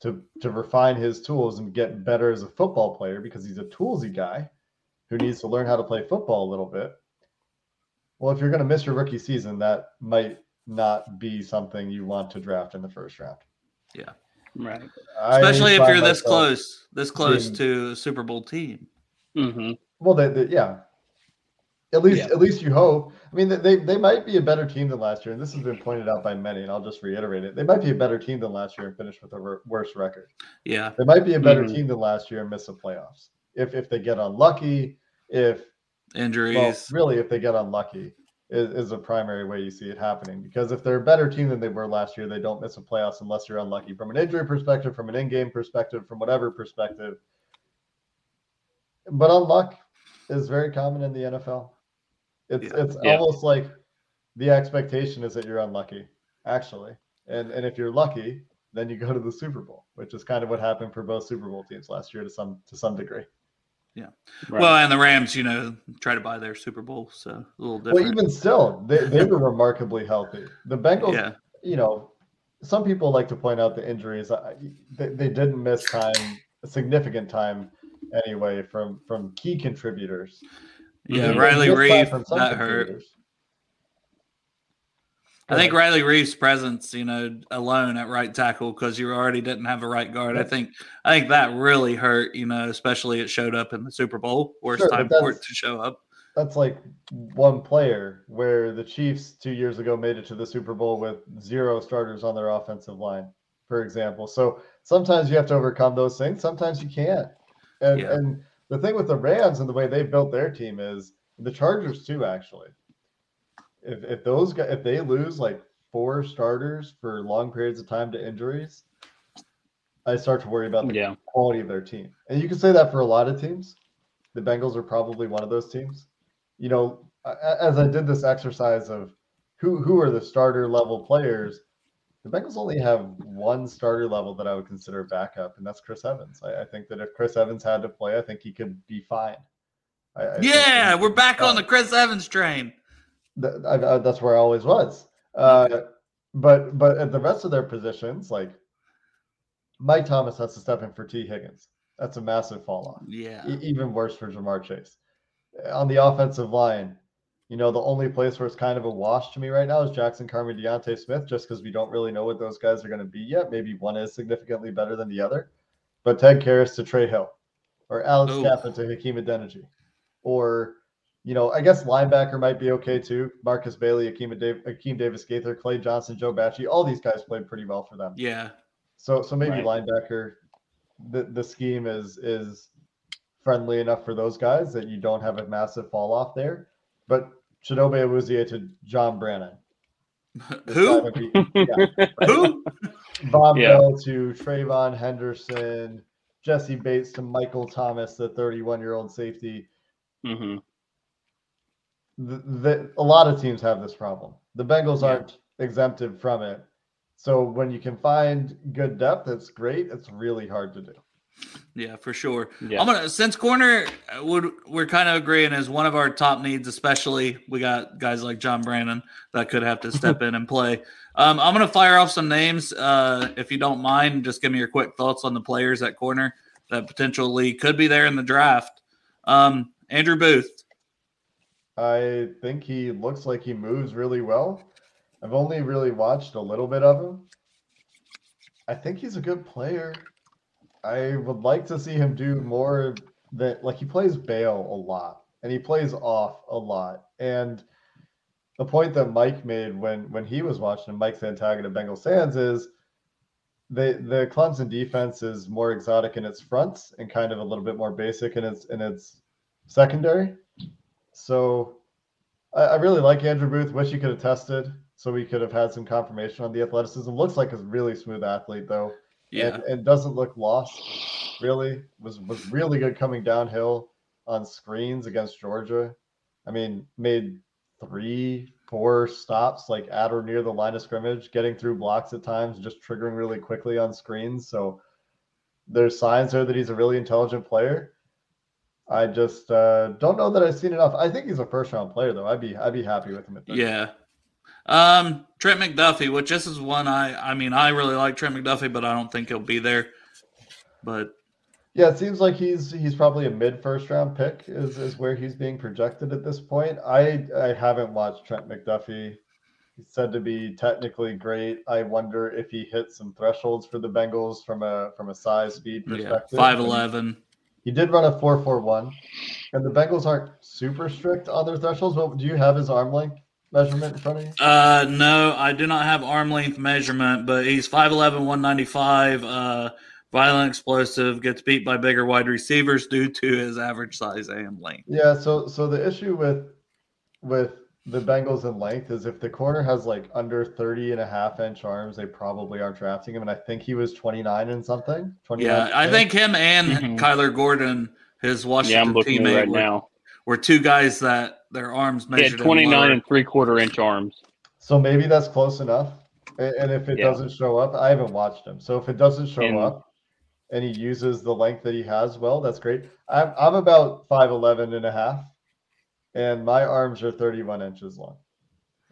to to refine his tools and get better as a football player because he's a toolsy guy who needs to learn how to play football a little bit. Well, if you're going to miss your rookie season, that might not be something you want to draft in the first round. Yeah. Right. I Especially if you're this close, this close being- to a Super Bowl team. hmm Well, they, they, yeah. At least, Yeah. at least you hope. I mean, they they might be a better team than last year, and this has been pointed out by many. And I'll just reiterate it: they might be a better team than last year and finish with a wor- worse record. Yeah, They might be a better Mhm. team than last year and miss the playoffs. If if they get unlucky, if well, injuries. really, if they get unlucky, is, is a primary way you see it happening. Because if they're a better team than they were last year, they don't miss a playoffs unless you're unlucky from an injury perspective, from an in-game perspective, from whatever perspective. But unluck is very common in the NFL. It's Yeah. it's Yeah. almost like the expectation is that you're unlucky, actually. And and if you're lucky, then you go to the Super Bowl, which is kind of what happened for both Super Bowl teams last year to some to some degree. Right. Well, and the Rams, you know, try to buy their Super Bowl, so a little Well, even still, they, they were remarkably healthy. The Bengals, yeah, you know, some people like to point out the injuries. They, they didn't miss time, significant time anyway, from from key contributors. yeah. They Riley missed time Reiff from that hurt. I think Riley Reiff's presence, you know, alone at right tackle because you already didn't have a right guard. I think I think that really hurt. You know, especially it showed up in the Super Bowl where it's Sure, time for it to show up. that's like one player where the Chiefs two years ago made it to the Super Bowl with zero starters on their offensive line, for example. So sometimes you have to overcome those things, sometimes you can't. And Yeah. and the thing with the Rams and the way they built their team is the Chargers too, actually. If if those guys if they lose like four starters for long periods of time to injuries, I start to worry about the yeah. quality of their team. And you can say that for a lot of teams. The Bengals are probably one of those teams. You know, as I did this exercise of who who are the starter level players, the Bengals only have one starter level that I would consider a backup, and that's Chris Evans. I, I think that if Chris Evans had to play, I think he could be fine. I, I Yeah, we're could be back on the Chris Evans train. Th- I, I, that's where I always was. Uh, but but at the rest of their positions, like Mike Thomas has to step in for Tee Higgins. That's a massive fall off. Yeah, E- even worse for Ja'Marr Chase. On the offensive line, you know, the only place where it's kind of a wash to me right now is Jackson Carman D'Ante Smith, just because we don't really know what those guys are going to be yet. Maybe one is significantly better than the other. But Ted Karras to Trey Hill, or Alex Oof. Cappa to Hakeem Adeniji, or you know, I guess linebacker might be okay too. Markus Bailey, Akeem, Dav- Akeem Davis Gaither, Clay Johnson, Joe Bachie, all these guys played pretty well for them. yeah, So so maybe Right. linebacker, the the scheme is is friendly enough for those guys that you don't have a massive fall off there. But Chidobe Awuzie to John Brannon. *laughs* Who? would be- yeah. *laughs* Who? Vonn Yeah. Bell to Trayvon Henderson, Jessie Bates to Michael Thomas, the 31 year old safety. hmm The, the, a lot of teams have this problem. The Bengals Yeah. aren't exempted from it. So when you can find good depth, it's great. It's really hard to do. Yeah, for sure. Yeah. I'm gonna since corner uh, would we're kind of agreeing is one of our top needs, especially we got guys like John Brandon that could have to step in and play. *laughs* Um, I'm gonna fire off some names, uh, if you don't mind. Just give me your quick thoughts on the players at corner that potentially could be there in the draft. Um, Andrew Booth. I think he looks like he moves really well. I've only really watched a little bit of him. I think he's a good player. I would like to see him do more that like he plays bail a lot and he plays off a lot. And the point that Mike made when when he was watching Mike Santagato Bengal Sands is the the Clemson defense is more exotic in its fronts and kind of a little bit more basic in its in its secondary. So I, I really like Andrew Booth. Wish he could have tested so we could have had some confirmation on the athleticism. Looks like a really smooth athlete though. Yeah, And, and doesn't look lost. Really was was really good coming downhill on screens against Georgia. I mean, made three, four stops like at or near the line of scrimmage, getting through blocks at times, just triggering really quickly on screens. So there's signs there that he's a really intelligent player. I just uh, don't know that I've seen enough. I think he's a first round player though. I'd be I'd be happy with him at yeah. Um, Trent McDuffie, which this is one I I mean I really like Trent McDuffie, but I don't think he'll be there. But Yeah, it seems like he's he's probably a mid first round pick is is where he's being projected at this point. I I haven't watched Trent McDuffie. He's said to be technically great. I wonder if he hits some thresholds for the Bengals from a from a size speed yeah, perspective. five eleven. He did run a four four one, and the Bengals aren't super strict on their thresholds. But do you have his arm length measurement in front of you? Uh, no, I do not have arm length measurement, but he's 5'11, 195, uh, violent, explosive, gets beat by bigger wide receivers due to his average size and length. Yeah, so so the issue with with the Bengals in length is if the corner has like under 30 and a half inch arms, they probably aren't drafting him. And I think he was 29 and something. 29 Yeah, I think him and Mhm. Kyler Gordon, his Washington I'm looking at it teammate, right were, now. were two guys that their arms He measured. in 29 and three quarter inch arms. So maybe that's close enough. And if it Yeah. doesn't show up, I haven't watched him. So if it doesn't show And- up and he uses the length that he has, well, that's great. I'm, I'm about 5'11 and a half, and my arms are 31 inches long.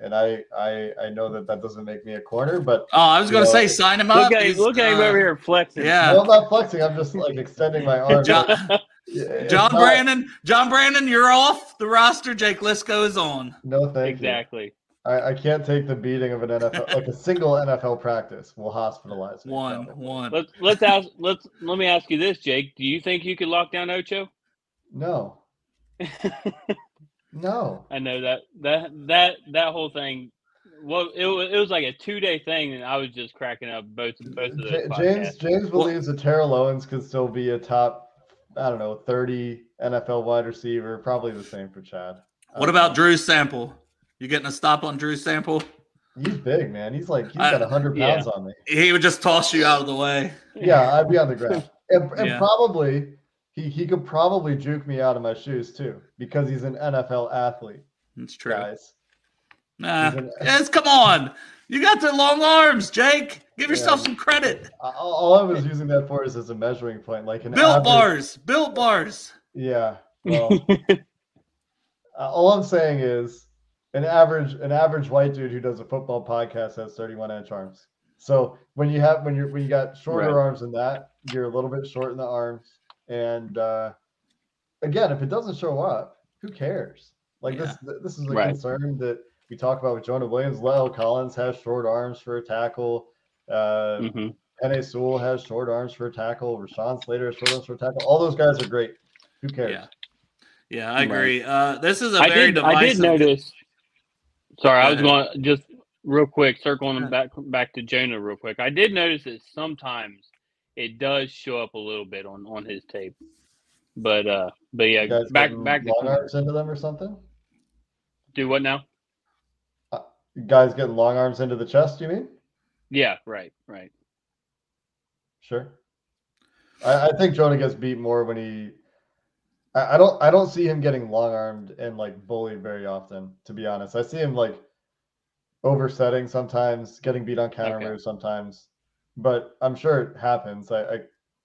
And I, I I know that that doesn't make me a corner, but Oh, I was going to say sign him up. Look at him, He's, look at him uh, over here flexing. Yeah. well, I'm not flexing. I'm just like extending my arm. John, *laughs* Yeah, John not- Brandon, John Brandon, you're off the roster. Jake Lisco is on. No, thank you. exactly. I, I can't take the beating of an NFL, like a single NFL practice will hospitalize me. One, probably. one. Let's let's ask let's let me ask you this, Jake. Do you think you could lock down Ocho? No, *laughs* no. I know that that that that whole thing. Well, it was, it was like a two day thing, and I was just cracking up both both of those. J- podcasts. James James Well- believes that Terrell Owens could still be a top, I don't know, 30 NFL wide receiver. Probably the same for Chad. What about Drew Sample? You getting a stop on Drew Sample? He's big, man. He's like he's I- got 100 yeah. pounds on me. He would just toss you out of the way. Yeah, I'd be on the ground. And, and Yeah. probably he, he could probably juke me out of my shoes too because he's an NFL athlete, That's true. guys. Nah, an- *laughs* yes, come on. You got the long arms, Jake. Give yourself Yeah. some credit. All, all I was using that for is as a measuring point, like an Built average- bars, built bars. Yeah. Well, *laughs* uh, all I'm saying is an average an average white dude who does a football podcast has 31 inch arms. So when you have when you're when you got shorter Right. arms than that, you're a little bit short in the arms. And uh, again, if it doesn't show up, who cares? Like this this is a Right. concern that we talk about with Jonah Williams. La'el Collins has short arms for a tackle. Uh, hmm Penei Sewell has short arms for a tackle. Rashawn Slater has short arms for a tackle. All those guys are great. Who cares? Yeah. Yeah, I Right. agree. Uh, this is a I very did divisive. I did notice. Sorry, I was going to just real quick circling back back to Jonah real quick. I did notice that sometimes it does show up a little bit on on his tape, but uh, but yeah, back back long arms into them or something. do what now? You guys getting long arms into the chest? You mean? Yeah, right, right. Sure. I, I think Jonah gets beat more when he. I, I don't. I don't see him getting long armed and like bullied very often. To be honest, I see him like oversetting sometimes, getting beat on counter Okay. moves sometimes. But I'm sure it happens. I, I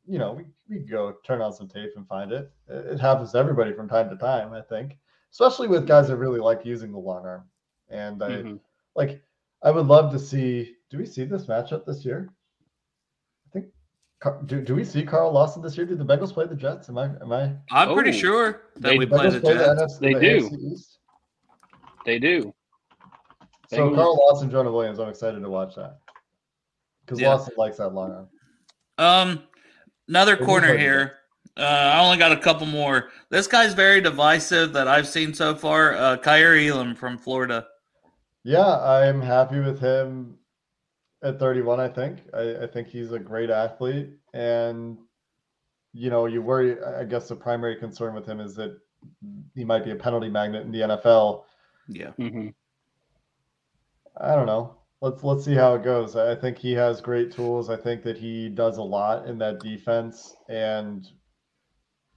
you know, we we go turn on some tape and find it. It, it happens to everybody from time to time. I think, especially with guys that really like using the long arm. And I Mhm. like. I would love to see. Do we see this matchup this year? I think. Do, do we see Carl Lawson this year? Do the Bengals play the Jets? Am I am I? I'm pretty Oh, sure that they- we play Bengals the play the Jets. NFC, They the do. AFC East? They do. So Carl Lawson, Jonah Williams. I'm excited to watch that because Yeah. Lawson likes that long arm. Um, another Who corner play here. Uh, I only got a couple more. This guy's very divisive that I've seen so far. Uh, Kaiir Elam from Florida. Yeah, I'm happy with him at 31. I think I, I think he's a great athlete, and you know, you worry. I guess the primary concern with him is that he might be a penalty magnet in the NFL. Yeah. Mm-hmm. I don't know. Let's let's see how it goes. I think he has great tools. I think that he does a lot in that defense and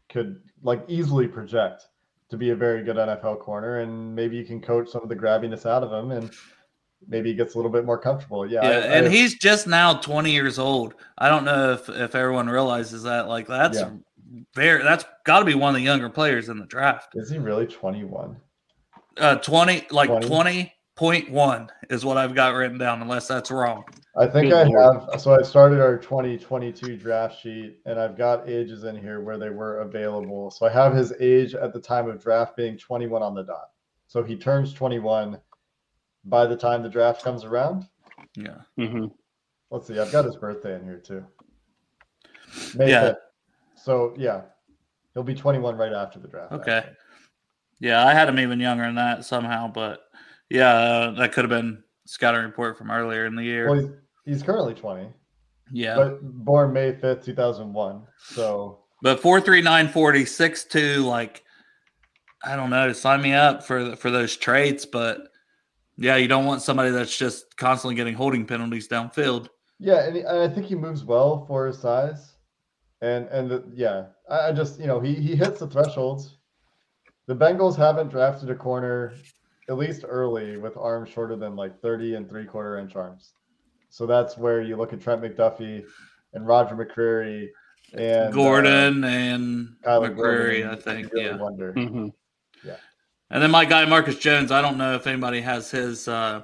could like easily project to be a very good NFL corner. And maybe you can coach some of the grabbiness out of him, and maybe he gets a little bit more comfortable. Yeah, Yeah, I- and I- he's just now 20 years old. I don't know if, if everyone realizes that. Like that's Yeah. very that's got to be one of the younger players in the draft. is he really 21? Uh, 20 like 20? 20.1 is what I've got written down, unless that's wrong. I think Good I lord. have. So I started our 2022 draft sheet, and I've got ages in here where they were available. So I have his age at the time of draft being 21 on the dot. So he turns 21 by the time the draft comes around. Yeah. Mm-hmm. Let's see. I've got his birthday in here too. May Yeah. 5th. So yeah, he'll be 21 right after the draft. Okay. actually. Yeah, I had him even younger than that somehow, but yeah, uh, that could have been scouting report from earlier in the year. Well, he's, he's currently 20, yeah. but born May 5th, 2001. So But four three nine forty six two like I don't know. Sign me up for for those traits, but yeah, you don't want somebody that's just constantly getting holding penalties downfield. Yeah, and, and I think he moves well for his size, and and the, yeah, I, I just you know he he hits the thresholds. The Bengals haven't drafted a corner, at least early, with arms shorter than like thirty and three quarter inch arms. So that's where you look at Trent McDuffie and Roger McCreary and uh, Gordon and Kyler McCreary, Gordon, I think. really Yeah. wonder. hmm And then my guy Marcus Jones, I don't know if anybody has his uh,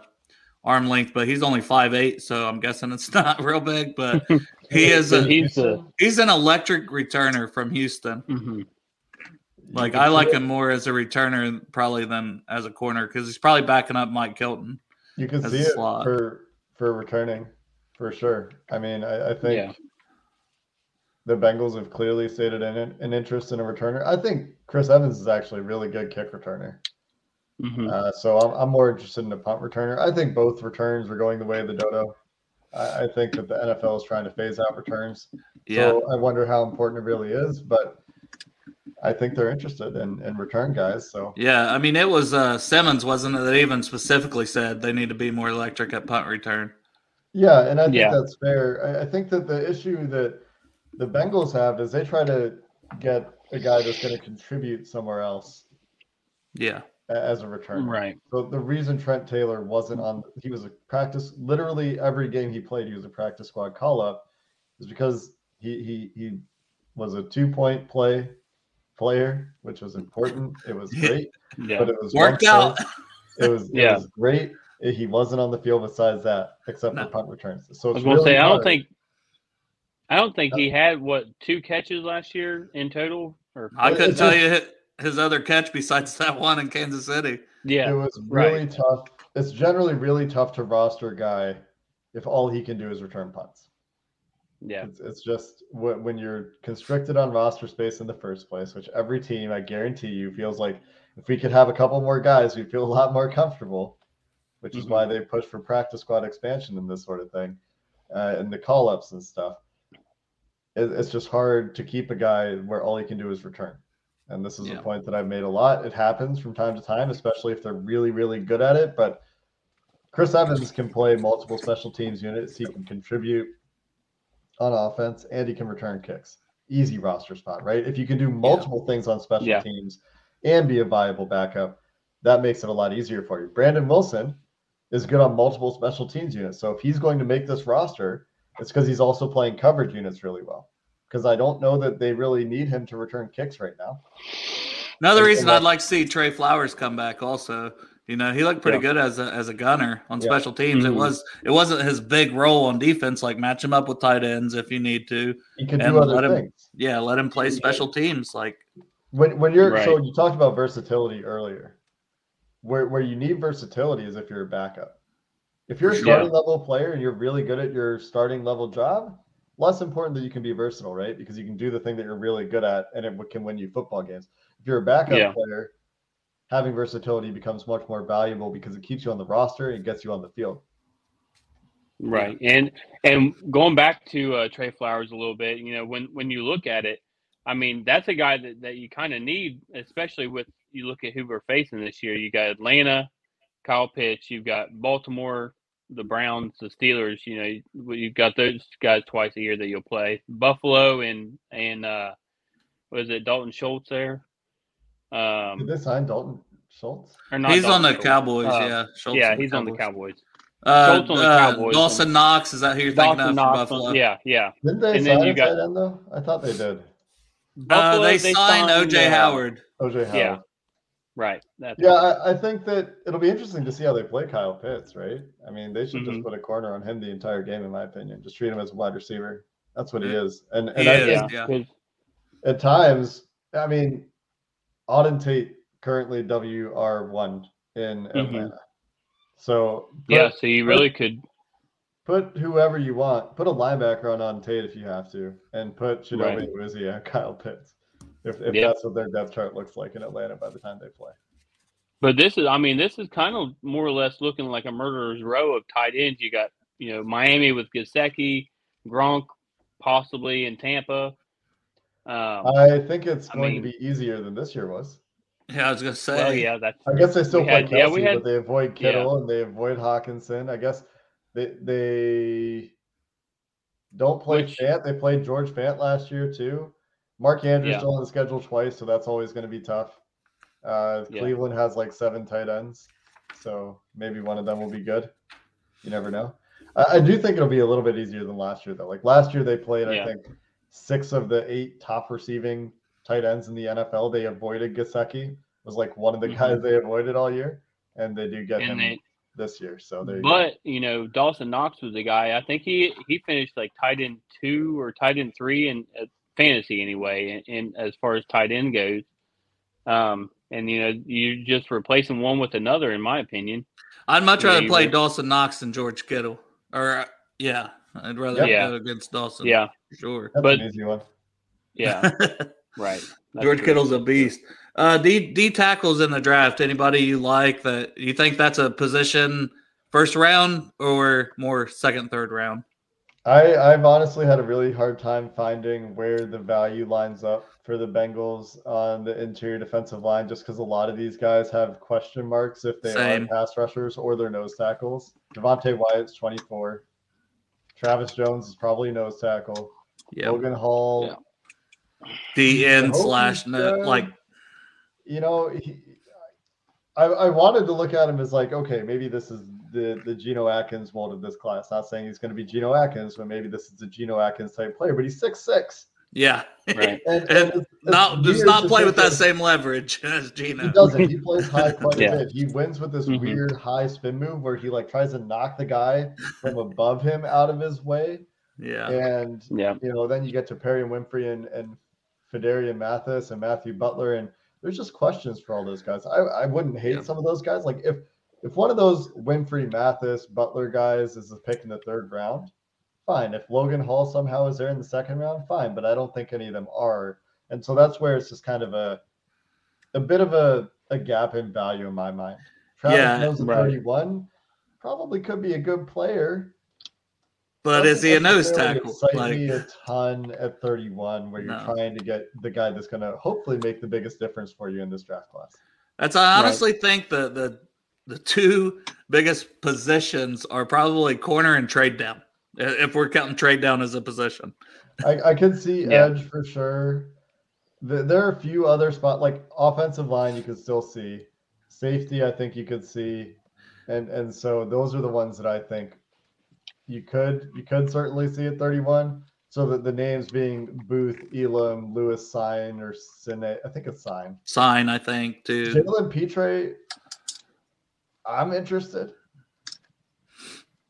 arm length, but he's only five eight, so I'm guessing it's *laughs* not real big. But he *laughs* is a, he's the he's an electric returner from Houston. mhm. Like I like him more as a returner probably than as a corner because he's probably backing up Mike Hilton. it. You can see it slot. for for returning, for sure. I mean, I, I think Yeah. the Bengals have clearly stated an, an interest in a returner. I think Chris Evans is actually a really good kick returner. Mhm. Uh, so I'm, I'm more interested in a punt returner. I think both returns are going the way of the dodo. I, I think that the NFL is trying to phase out returns. Yeah, So I wonder how important it really is, but I think they're interested in, in return guys. So yeah. I mean, it was uh, Simmons, wasn't it? That even specifically said they need to be more electric at punt return. yeah, and I think Yeah. that's fair. I, I think that the issue that the Bengals have is they try to get a guy that's going to contribute somewhere else Yeah, as a returner. Right. So the reason Trent Taylor wasn't on, he was a practice. Literally every game he played, he was a practice squad call up, is because he he he was a two point play player, which was important. It was *laughs* great, Yeah. but it was worked out. play. It was it Yeah. was great. Eh, he wasn't on the field besides that, except No. for punt returns. So I it's was gonna really say I don't think I don't think he had what two catches last year in total. Or I couldn't tell you his- his other catch besides that one in Kansas City. Yeah, it yeah, was right. really tough. It's generally really tough to roster a guy if all he can do is return punts. Yeah, It's, it's just wh- when you're constricted on roster space in the first place, which every team, I guarantee you, feels like if we could have a couple more guys, we'd feel a lot more comfortable, which is Mhm. why they push for practice squad expansion and this sort of thing, uh, and the call ups and stuff. It, it's just hard to keep a guy where all he can do is return. And this is Yeah. a point that I've made a lot. It happens from time to time, especially if they're really, really good at it. But Chris Evans can play multiple special teams units. He can contribute on offense and he can return kicks. Easy roster spot, right? If you can do multiple things on special Yeah. teams and be a viable backup, that makes it a lot easier for you. Brandon Wilson is good on multiple special teams units. So if he's going to make this roster, it's because he's also playing coverage units really well. Because I don't know that they really need him to return kicks right now. Another reason I'd like to see Tre Flowers come back. Also, you know, he looked pretty Yeah. good as a as a gunner on Yeah. special teams. It Mhm. was it wasn't his big role on defense. Like match him up with tight ends if you need to. He can And do let other him- things. Yeah, let him play special teams. Like When when you're so you talked about versatility earlier. Where where you need versatility is if you're a backup. If you're a For sure. starting level player and you're really good at your starting level job, less important that you can be versatile, right? Because you can do the thing that you're really good at and it can win you football games. If you're a backup Yeah. player, having versatility becomes much more valuable because it keeps you on the roster and gets you on the field. Right. And and going back to uh, Tre Flowers a little bit, you know, when when you look at it, I mean, that's a guy that, that you kind of need, especially with you look at who we're facing this year. You got Atlanta, Kyle Pitts, you've got Baltimore, the Browns, the Steelers, you know, you've got those guys twice a year that you'll play. Buffalo and and uh was it Dalton Schultz there? Um Did they sign Dalton Schultz? or not he's on the Schultz. Cowboys. Uh, yeah, Schultz yeah, he's on the Cowboys. Cowboys. Uh, Schultz on the uh, Cowboys Dawson and- Knox is that who you're thinking of Knox, Buffalo? yeah, yeah. Didn't they And then sign you got- end though? I thought they did. Uh, Buffalo, they, signed OJ uh, Howard. OJ Howard. Yeah. Right. That's Yeah, I, I think that it'll be interesting to see how they play Kyle Pitts, right? I mean, they should Mhm. just put a corner on him the entire game, in my opinion. Just treat him as a wide receiver. That's what he is. And, and He I is. think yeah. yeah. 'cause- at times, I mean, Auden Tate currently WR1 in Mhm. Atlanta. So put, Yeah, so you really could. put whoever you want. Put a linebacker on Auden Tate if you have to, and put Shinobi Right. Uzi on *laughs* Kyle Pitts. If, if Yep. that's what their depth chart looks like in Atlanta by the time they play. But this is, I mean, this is kind of more or less looking like a murderer's row of tight ends. You got, you know, Miami with Gesicki, Gronk, possibly in Tampa. Um, I think it's I going mean- to be easier than this year was. Yeah, I was gonna say. Well, yeah, that's I guess they still We play had- Kelce, yeah, we had- but they avoid Kittle and they avoid Hockenson. I guess they they don't play Which- Fant. They played George Fant last year too. Mark Andrews Yeah. still on the schedule twice, so that's always going to be tough. Uh, Yeah. Cleveland has like seven tight ends, so maybe one of them will be good. You never know. I, I do think it'll be a little bit easier than last year, though. Like last year, they played, Yeah. I think, six of the eight top receiving tight ends in the NFL. They avoided Gesicki. Was like one of the Mhm. guys they avoided all year, and they do get him they, this year. So there you go. but you know, Dawson Knox was the guy. I think he he finished like tight end two or tight end three in uh, fantasy anyway. In, in as far as tight end goes, um, and you know, you're just replacing one with another, in my opinion. I'd much Yeah, rather play. Dawson Knox than George Kittle. Or uh, yeah, I'd rather Yeah. go against Dawson. Yeah, for sure. That's but- an easy one. yeah, *laughs* right. That's George true. Kittle's a beast. Uh, D D tackles in the draft. Anybody you like that you think that's a position first round or more second, third round? I, I've honestly had a really hard time finding where the value lines up for the Bengals on the interior defensive line, just because a lot of these guys have question marks if they Same. are pass rushers or they're nose tackles. Devonte Wyatt's 24. Travis Jones is probably nose tackle. Yeah, Logan Hall, Yeah. D I end slash he's no, like you know, he, I, I wanted to look at him as like, okay, maybe this is the the Geno Atkins mold of this class. Not saying he's going to be Geno Atkins, but maybe this is a Geno Atkins type player. But he's six six. yeah, Right. *laughs* And, And it's- it's not does not play with that same leverage *laughs* as Geno. He doesn't. He plays high *laughs* quite Yeah. a bit. He wins with this Mhm. weird high spin move where he like tries to knock the guy from above him out of his way, Yeah, and Yeah, you know then you get to Perrion Winfrey and and Phidarian Mathis and Matthew Butler, and there's just questions for all those guys. I I wouldn't hate Yeah. some of those guys. Like if if one of those Winfrey, Mathis, Butler guys is a pick in the third round, fine. If Logan Hall somehow is there in the second round, fine. But I don't think any of them are. And so that's where it's just kind of a a bit of a, a gap in value in my mind. Travis Yeah, Jones at right. 31 probably could be a good player. But is he a nose tackle? Like, a ton at 31, where you're No. trying to get the guy that's going to hopefully make the biggest difference for you in this draft class. That's I honestly think the the the two biggest positions are probably corner and trade down. If we're counting trade down as a position, I, I could see *laughs* Yeah. edge for sure. The, there are a few other spots like offensive line you could still see. Safety, I think you could see. And and so those are the ones that I think you could you could certainly see at 31. So that the names being Booth, Elam, Lewis, Sign, or Sine, I think it's Sign. sign I think too. Jalen Pitre, I'm interested.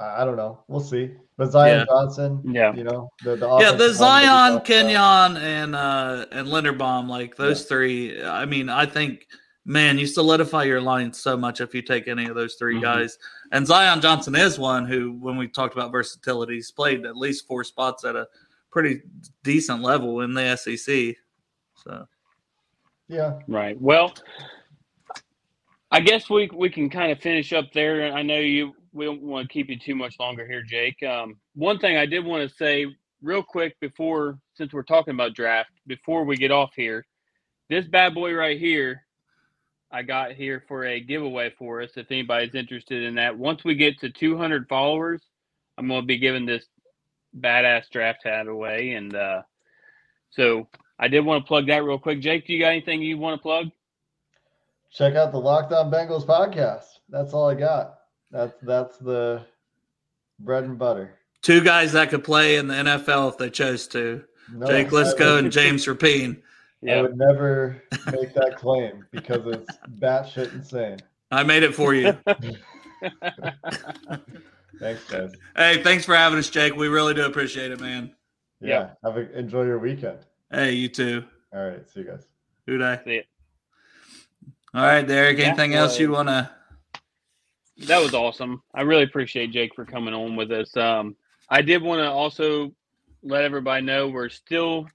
I I don't know. We'll see. But Zion Yeah. Johnson, Yeah. you know, the, the Yeah, the offensive line that we Zion. Kenyon, and uh and Linderbaum, like those three. I mean, I think man, you solidify your line so much if you take any of those 3 Mhm. guys. And Zion Johnson is one who, when we talked about versatility, he's played at least four spots at a pretty decent level in the SEC. So Yeah. Right. Well, I guess we we can kind of finish up there. I know you we don't want to keep you too much longer here, Jake. Um, one thing I did want to say real quick before, since we're talking about draft, before we get off here, this bad boy right here, I got here for a giveaway for us. If anybody's interested in that, once we get to 200 followers, I'm going to be giving this badass draft hat away, and uh, so I did want to plug that real quick. Jake, do you got anything you want to plug? Check out the Locked On Bengals podcast. That's all I got. That's that's the bread and butter. two guys that could play in the NFL if they chose to. No, Jake I Lisco would- and James Rapien. I would never make that claim because it's batshit insane. I made it for you. *laughs* Thanks, guys. hey, thanks for having us, Jake. We really do appreciate it, man. Yeah. Have a, enjoy your weekend. Hey, you too. All right. See you guys. Who I? See it. All right, Derek. That Anything else you was- want to? that was awesome. I really appreciate Jake for coming on with us. Um, I did want to also let everybody know we're still.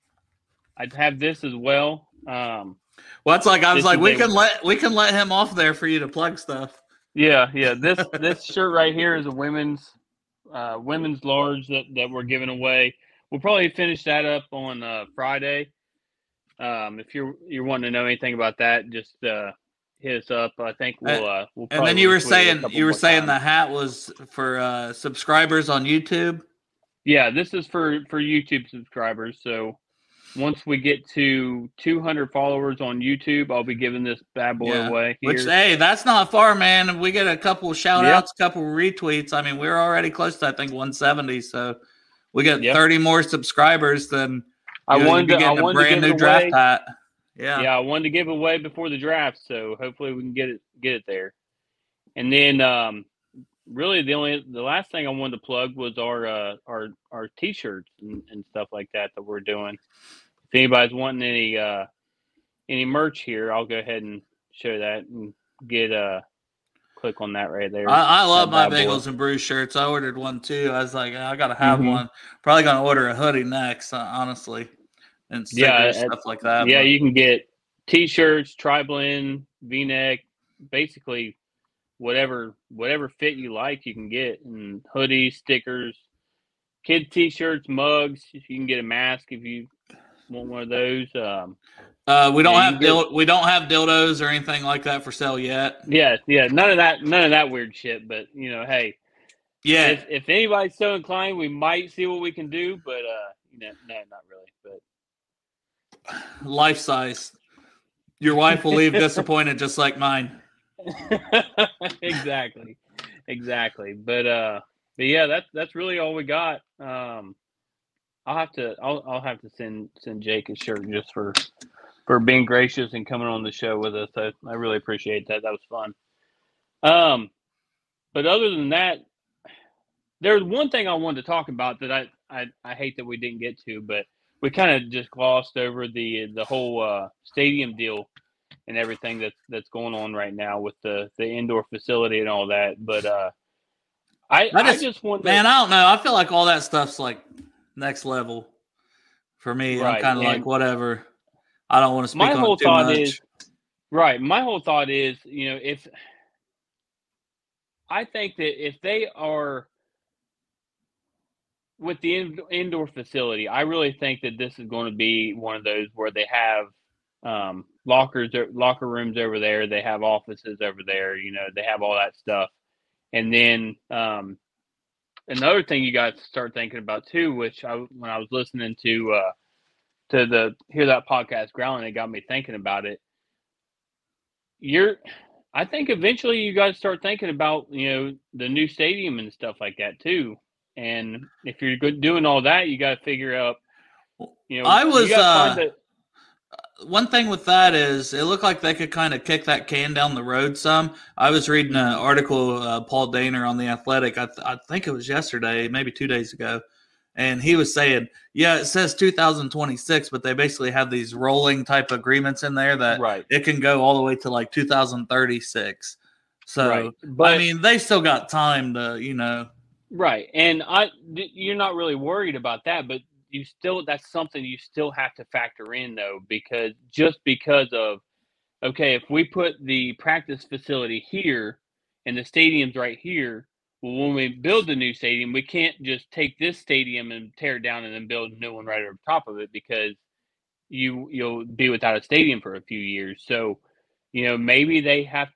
I'd have this as well. Um, Well, it's like I was like, we can let we can let him off there for you to plug stuff. yeah, yeah. This *laughs* this shirt right here is a women's uh, women's large that that we're giving away. We'll probably finish that up on uh, Friday. Um, if you're you're wanting to know anything about that, just uh, hit us up. I think we'll. Uh, we'll and then you were retweet it a saying you were saying the hat was for uh, subscribers on YouTube. Yeah, this is for for YouTube subscribers. So once we get to 200 followers on YouTube, I'll be giving this bad boy Yeah. away. Here. Which hey, that's not far, man. If we get a couple shout outs, a couple retweets, I mean, we're already close to I think 170. So we get Yep. 30 more subscribers than I know, wanted to, I a wanted to brand give new draft hat. Yeah. yeah, I wanted to give away before the draft, so hopefully we can get it get it there. And then um really the only the last thing I wanted to plug was our uh our our t-shirts and, and stuff like that that we're doing. If anybody's wanting any uh any merch here, I'll go ahead and show that and get uh click on that right there. I, I love my boy. Bengals and Brews shirts. I ordered one too. I was like, I gotta have Mhm. one. Probably gonna order a hoodie next, uh, honestly, and Yeah, stuff like that. yeah, but- you can get t-shirts, tri-blend, v-neck, basically whatever whatever fit you like, you can get, and hoodies, stickers, kid t-shirts, mugs. You can get a mask if you want one of those. Um, uh, we don't have we don't have dildos or anything like that for sale yet. yeah, yeah, none of that, none of that weird shit. But you know, hey, Yeah, if, if anybody's so inclined, we might see what we can do. But uh, you know, no, not really. But life size. Your wife will leave *laughs* disappointed, just like mine. *laughs* exactly exactly but uh but yeah that's that's really all we got um i'll have to i'll, I'll have to send send jake a shirt just for for being gracious and coming on the show with us i, I really appreciate that that was fun um but other than that there's one thing i wanted to talk about that i i, I hate that we didn't get to but we kind of just glossed over the the whole uh stadium deal and everything that's that's going on right now with the the indoor facility and all that. But uh, I I I just- just, want Man, I don't know. I feel like all that stuff's like next level for me. I'm kind of like whatever. I don't want to speak my on whole thought much. is right. My whole thought is you know if I think that if they are with the in, indoor facility, I really think that this is going to be one of those where they have um, lockers, locker rooms over there. They have offices over there. You know, they have all that stuff. And then um, another thing you got to start thinking about too, which I when I was listening to uh, to the hear that podcast growling, it got me thinking about it. You're, I think eventually you got to start thinking about you know the new stadium and stuff like that too. And if you're good doing all that, you got to figure out. You know, I was, uh, the- one thing with that is it looked like they could kind of kick that can down the road some. I was reading an article, uh, Paul Dehner on the Athletic. I, th- I think it was yesterday, maybe two days ago, and he was saying, "Yeah, it says 2026, but they basically have these rolling type agreements in there that right, it can go all the way to like 2036." So right. But I mean, they still got time to, you know. Right. And I, you're not really worried about that, but you still that's something you still have to factor in though because just because of okay, if we put the practice facility here and the stadium's right here, well when we build the new stadium, we can't just take this stadium and tear it down and then build a new one right over top of it because you you'll be without a stadium for a few years. So, you know, maybe they have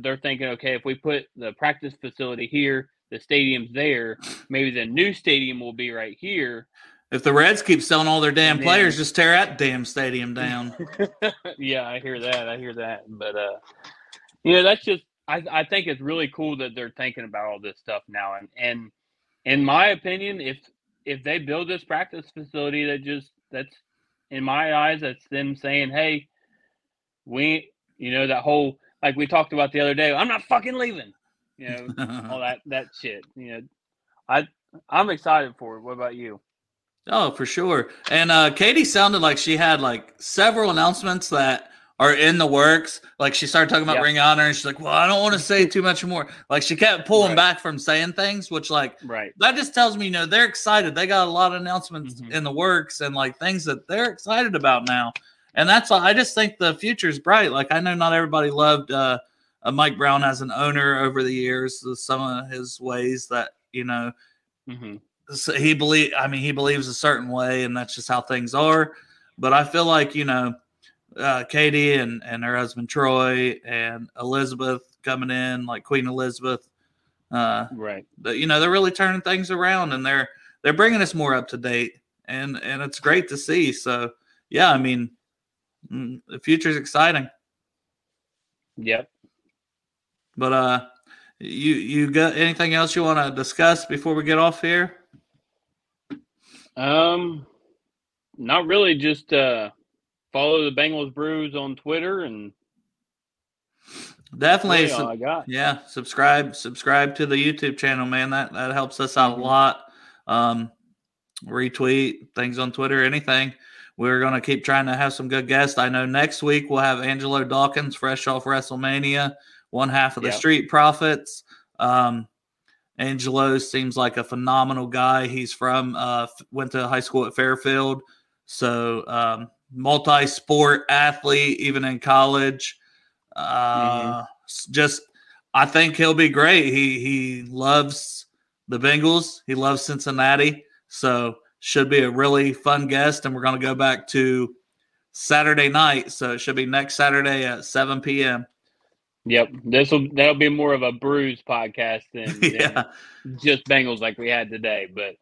they're thinking, okay, if we put the practice facility here, the stadium's there, maybe the new stadium will be right here. If the Reds keep selling all their damn players, just tear that damn stadium down. *laughs* yeah, I hear that. I hear that. But uh you know, that's just I I think it's really cool that they're thinking about all this stuff now and and in my opinion, if if they build this practice facility that just that's in my eyes that's them saying, "Hey, we you know that whole like we talked about the other day, I'm not fucking leaving." You know, *laughs* all that that shit. You know, I I'm excited for it. What about you? Oh, for sure. And uh, Katie sounded like she had like several announcements that are in the works. Like she started talking about Yeah. Ring Honor, and she's like, "Well, I don't want to say *laughs* too much more." Like she kept pulling Right. back from saying things, which like Right. that just tells me, you know, they're excited. They got a lot of announcements Mhm. in the works and like things that they're excited about now. And that's I just think the future's bright. Like I know not everybody loved uh, uh, Mike Brown as an owner over the years. uh, Some of his ways that you know hmm so he believe i mean he believes a certain way and that's just how things are but I feel like you know, uh, Katie and and her husband Troy and Elizabeth coming in, like Queen Elizabeth. Uh, right. But you know, they're really turning things around, and they're they're bringing us more up to date, and and it's great to see. So yeah, I mean, mm, the future's exciting. Yep. But uh, you you got anything else you want to discuss before we get off here? Um, not really. Just uh, follow the Bengals Brews on Twitter and definitely. I got. Yeah, subscribe subscribe to the YouTube channel, man. That that helps us out Mhm. a lot. Um, retweet things on Twitter, anything. We're gonna keep trying to have some good guests. I know next week we'll have Angelo Dawkins, fresh off WrestleMania, one half of the Yep. Street Profits. Um, Angelo seems like a phenomenal guy. He's from uh, went to high school at Fairfield, so um, multi-sport athlete, even in college. Uh, s- Just, I think he'll be great. He he loves the Bengals. He loves Cincinnati, so should be a really fun guest. And we're going to go back to Saturday night, so it should be next Saturday at seven p.m. Yep. This will that'll be more of a Brews podcast than, *laughs* than yeah, just Bengals like we had today. But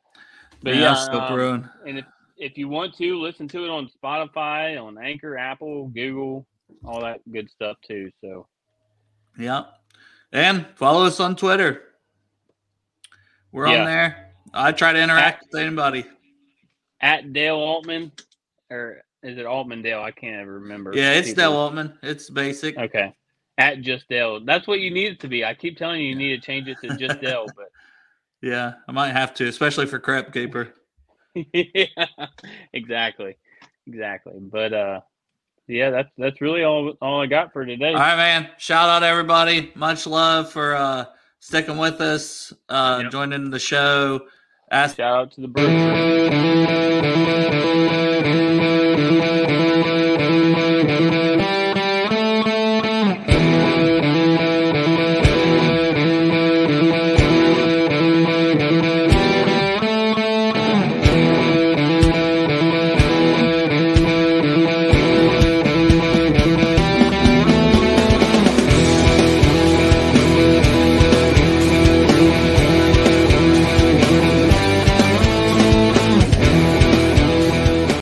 but yeah, yeah, still um, brewing. and if if you want to listen to it on Spotify, on Anchor, Apple, Google, all that good stuff too. So Yeah. And follow us on Twitter. We're Yeah. on there. I try to interact with anybody. at Dale Altman, or is it Altman Dale? I can't ever remember. Yeah, it's People- Dale Altman. It's basic. Okay. At just Dale. That's what you need it to be. I keep telling you, you need to change it to *laughs* just Dale, but Yeah, I might have to, especially for Crep Keeper. yeah, *laughs* exactly, exactly. But uh, yeah, that's that's really all all I got for today. All right, man. Shout out everybody. Much love for uh sticking with us, uh Yep. joining the show. Ask Shout out to the Brews.